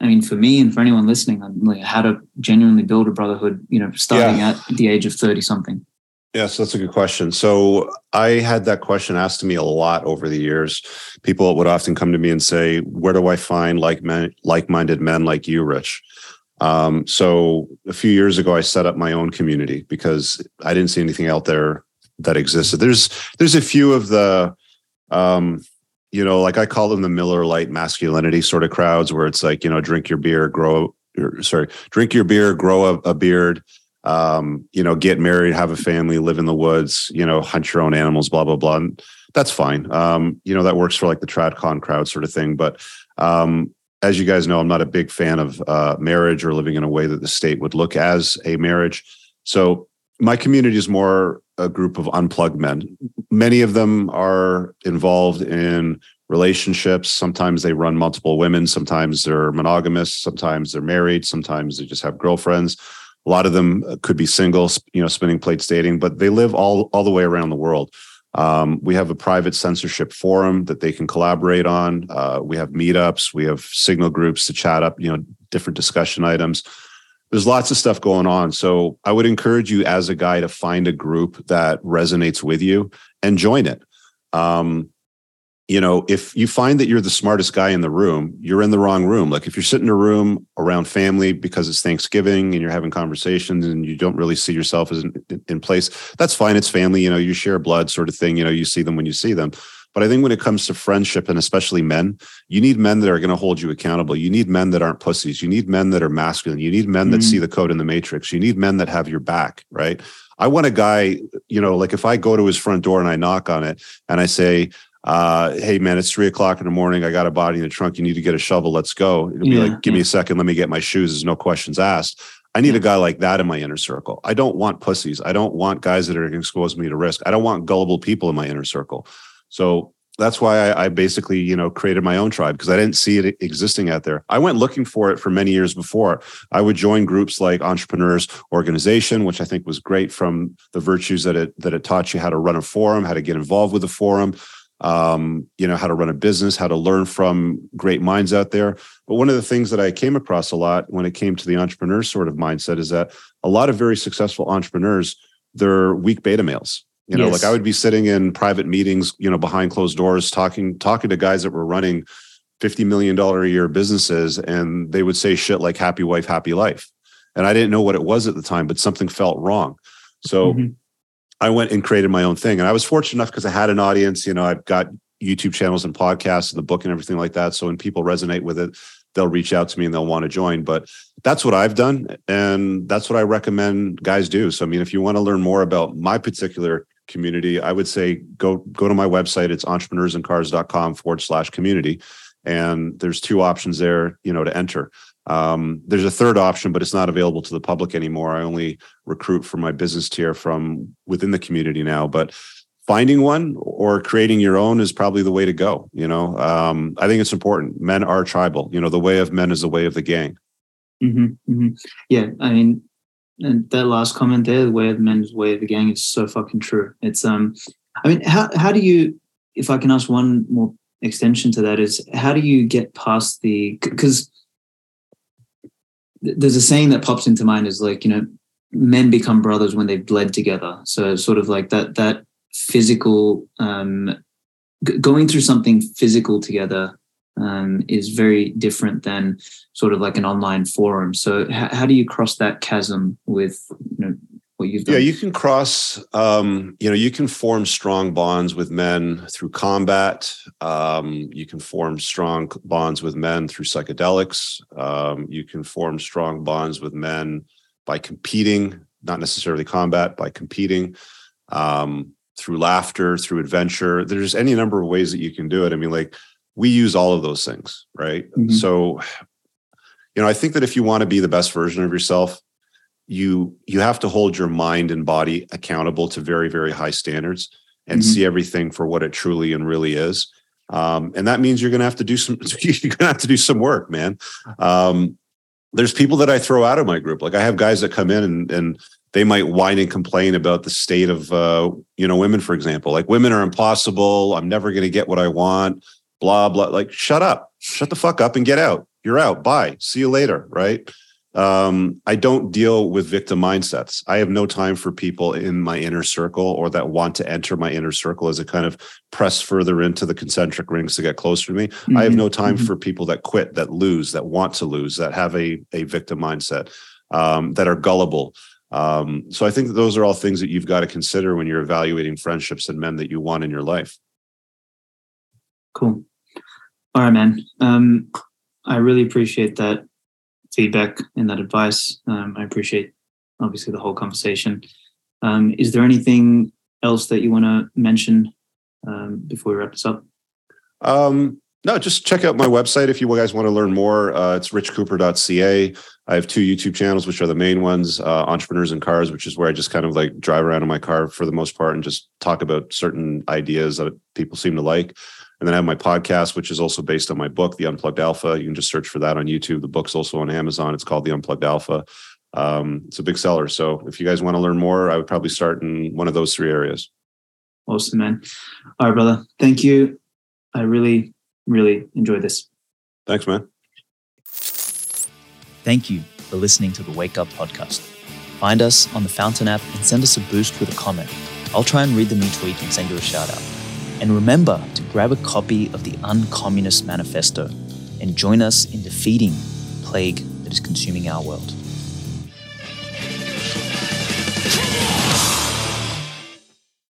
I mean, for me and for anyone listening, on like how to genuinely build a brotherhood, you know, starting Yeah. at the age of 30 something. Yes, that's a good question. So I had that question asked to me a lot over the years. People would often come to me and say, "Where do I find like men, like-minded men like you, Rich?" Um, so a few years ago, I set up my own community because I didn't see anything out there that existed. There's there's a few of the, um, you know, like I call them the Miller Lite masculinity sort of crowds, where it's like you know, drink your beer, grow, or, sorry, drink your beer, grow a, a beard um, you know, get married, have a family, live in the woods, you know, hunt your own animals, blah, blah, blah. And that's fine. Um, you know, that works for like the TradCon crowd sort of thing. But um, as you guys know, I'm not a big fan of uh, marriage or living in a way that the state would look as a marriage. So my community is more a group of unplugged men. Many of them are involved in relationships. Sometimes they run multiple women. Sometimes they're monogamous. Sometimes they're married. Sometimes they just have girlfriends. A lot of them could be single, you know, spinning plates dating, but they live all all the way around the world. Um, we have a private censorship forum that they can collaborate on. Uh, we have meetups, we have signal groups to chat up, you know, different discussion items. There's lots of stuff going on. So I would encourage you as a guy to find a group that resonates with you and join it. Um, you know, if you find that you're the smartest guy in the room, you're in the wrong room. Like if you're sitting in a room around family because it's Thanksgiving and you're having conversations and you don't really see yourself as in, in place, that's fine. It's family. You know, you share blood sort of thing. You know, you see them when you see them. But I think when it comes to friendship and especially men, you need men that are going to hold you accountable. You need men that aren't pussies. You need men that are masculine. You need men that Mhm. see the code in the matrix. You need men that have your back, right? I want a guy, you know, like if I go to his front door and I knock on it and I say, uh, hey man, it's three o'clock in the morning. I got a body in the trunk. You need to get a shovel. Let's go. It'll be Yeah, like, give me a second. Let me get my shoes. There's no questions asked. I need a guy like that in my inner circle. I don't want pussies. I don't want guys that are going to expose me to risk. I don't want gullible people in my inner circle. So that's why I, I basically, you know, created my own tribe because I didn't see it existing out there. I went looking for it for many years before. I would join groups like Entrepreneurs Organization, which I think was great from the virtues that it that it taught you how to run a forum, how to get involved with the forum, um, you know, how to run a business, how to learn from great minds out there. But one of the things that I came across a lot when it came to the entrepreneur sort of mindset is that a lot of very successful entrepreneurs, they're weak beta males. You know, yes. like I would be sitting in private meetings, you know, behind closed doors, talking, talking to guys that were running $50 million a year businesses, and they would say shit like happy wife, happy life. And I didn't know what it was at the time, but something felt wrong. So mm-hmm. I went and created my own thing. And I was fortunate enough because I had an audience. You know, I've got YouTube channels and podcasts and the book and everything like that. So when people resonate with it, they'll reach out to me and they'll want to join. But that's what I've done. And that's what I recommend guys do. So, I mean, if you want to learn more about my particular community, I would say go go to my website. It's entrepreneursandcars.com forward slash community. And there's two options there, you know, to enter. Um, there's a third option, but it's not available to the public anymore. I only recruit for my business tier from within the community now. But finding one or creating your own is probably the way to go. You know, um, I think it's important. Men are tribal. You know, the way of men is the way of the gang. Mm-hmm, mm-hmm. Yeah, I mean, and that last comment there, the way of men's way of the gang, is so fucking true. It's um, I mean, how how do you, if I can ask one more extension to that, is how do you get past the because there's a saying that pops into mind is like you know men become brothers when they've bled together. So sort of like that that physical um, g- going through something physical together um, is very different than sort of like an online forum. So h- how do you cross that chasm with you know what you've done. yeah you can cross um, you know you can form strong bonds with men through combat. Um, you can form strong bonds with men through psychedelics. Um, you can form strong bonds with men by competing not necessarily combat by competing um, through laughter through adventure. There's any number of ways that you can do it. I mean like we use all of those things right? Mm-hmm. so you know i think that if you want to be the best version of yourself you you have to hold your mind and body accountable to very very high standards and mm-hmm. see everything for what it truly and really is. Um, and that means you're going to have to do some [LAUGHS] you're going to have to do some work man. Um, there's people that i throw out of my group. Like i have guys that come in and, and they might whine and complain about the state of uh, you know women for example. Like women are impossible. I'm never going to get what i want. Blah blah. Like shut up. Shut the fuck up and get out. You're out. Bye. See you later. Right um, I don't deal with victim mindsets. I have no time for people in my inner circle or that want to enter my inner circle as a kind of press further into the concentric rings to get closer to me. Mm-hmm. I have no time mm-hmm. for people that quit, that lose, that want to lose, that have a, a victim mindset, um, that are gullible. Um, so I think that those are all things that you've got to consider when you're evaluating friendships and men that you want in your life. Cool. All right, man. Um, I really appreciate that feedback and that advice. Um, I appreciate obviously the whole conversation. Um, is there anything else that you want to mention um, before we wrap this up? Um, no, just check out my website if you guys want to learn more. Uh, it's richcooper.ca. I have two YouTube channels, which are the main ones uh, Entrepreneurs and Cars, which is where I just kind of like drive around in my car for the most part and just talk about certain ideas that people seem to like. And then I have my podcast, which is also based on my book, The Unplugged Alpha. You can just search for that on YouTube. The book's also on Amazon. It's called The Unplugged Alpha. Um, it's a big seller. So if you guys want to learn more, I would probably start in one of those three areas. Awesome, man. All right, brother. Thank you. I really, really enjoyed this. Thanks, man. Thank you for listening to the Wake Up podcast. Find us on the Fountain app and send us a boost with a comment. I'll try and read them each week and send you a shout out. And remember to grab a copy of the Uncommunist Manifesto and join us in defeating the plague that is consuming our world.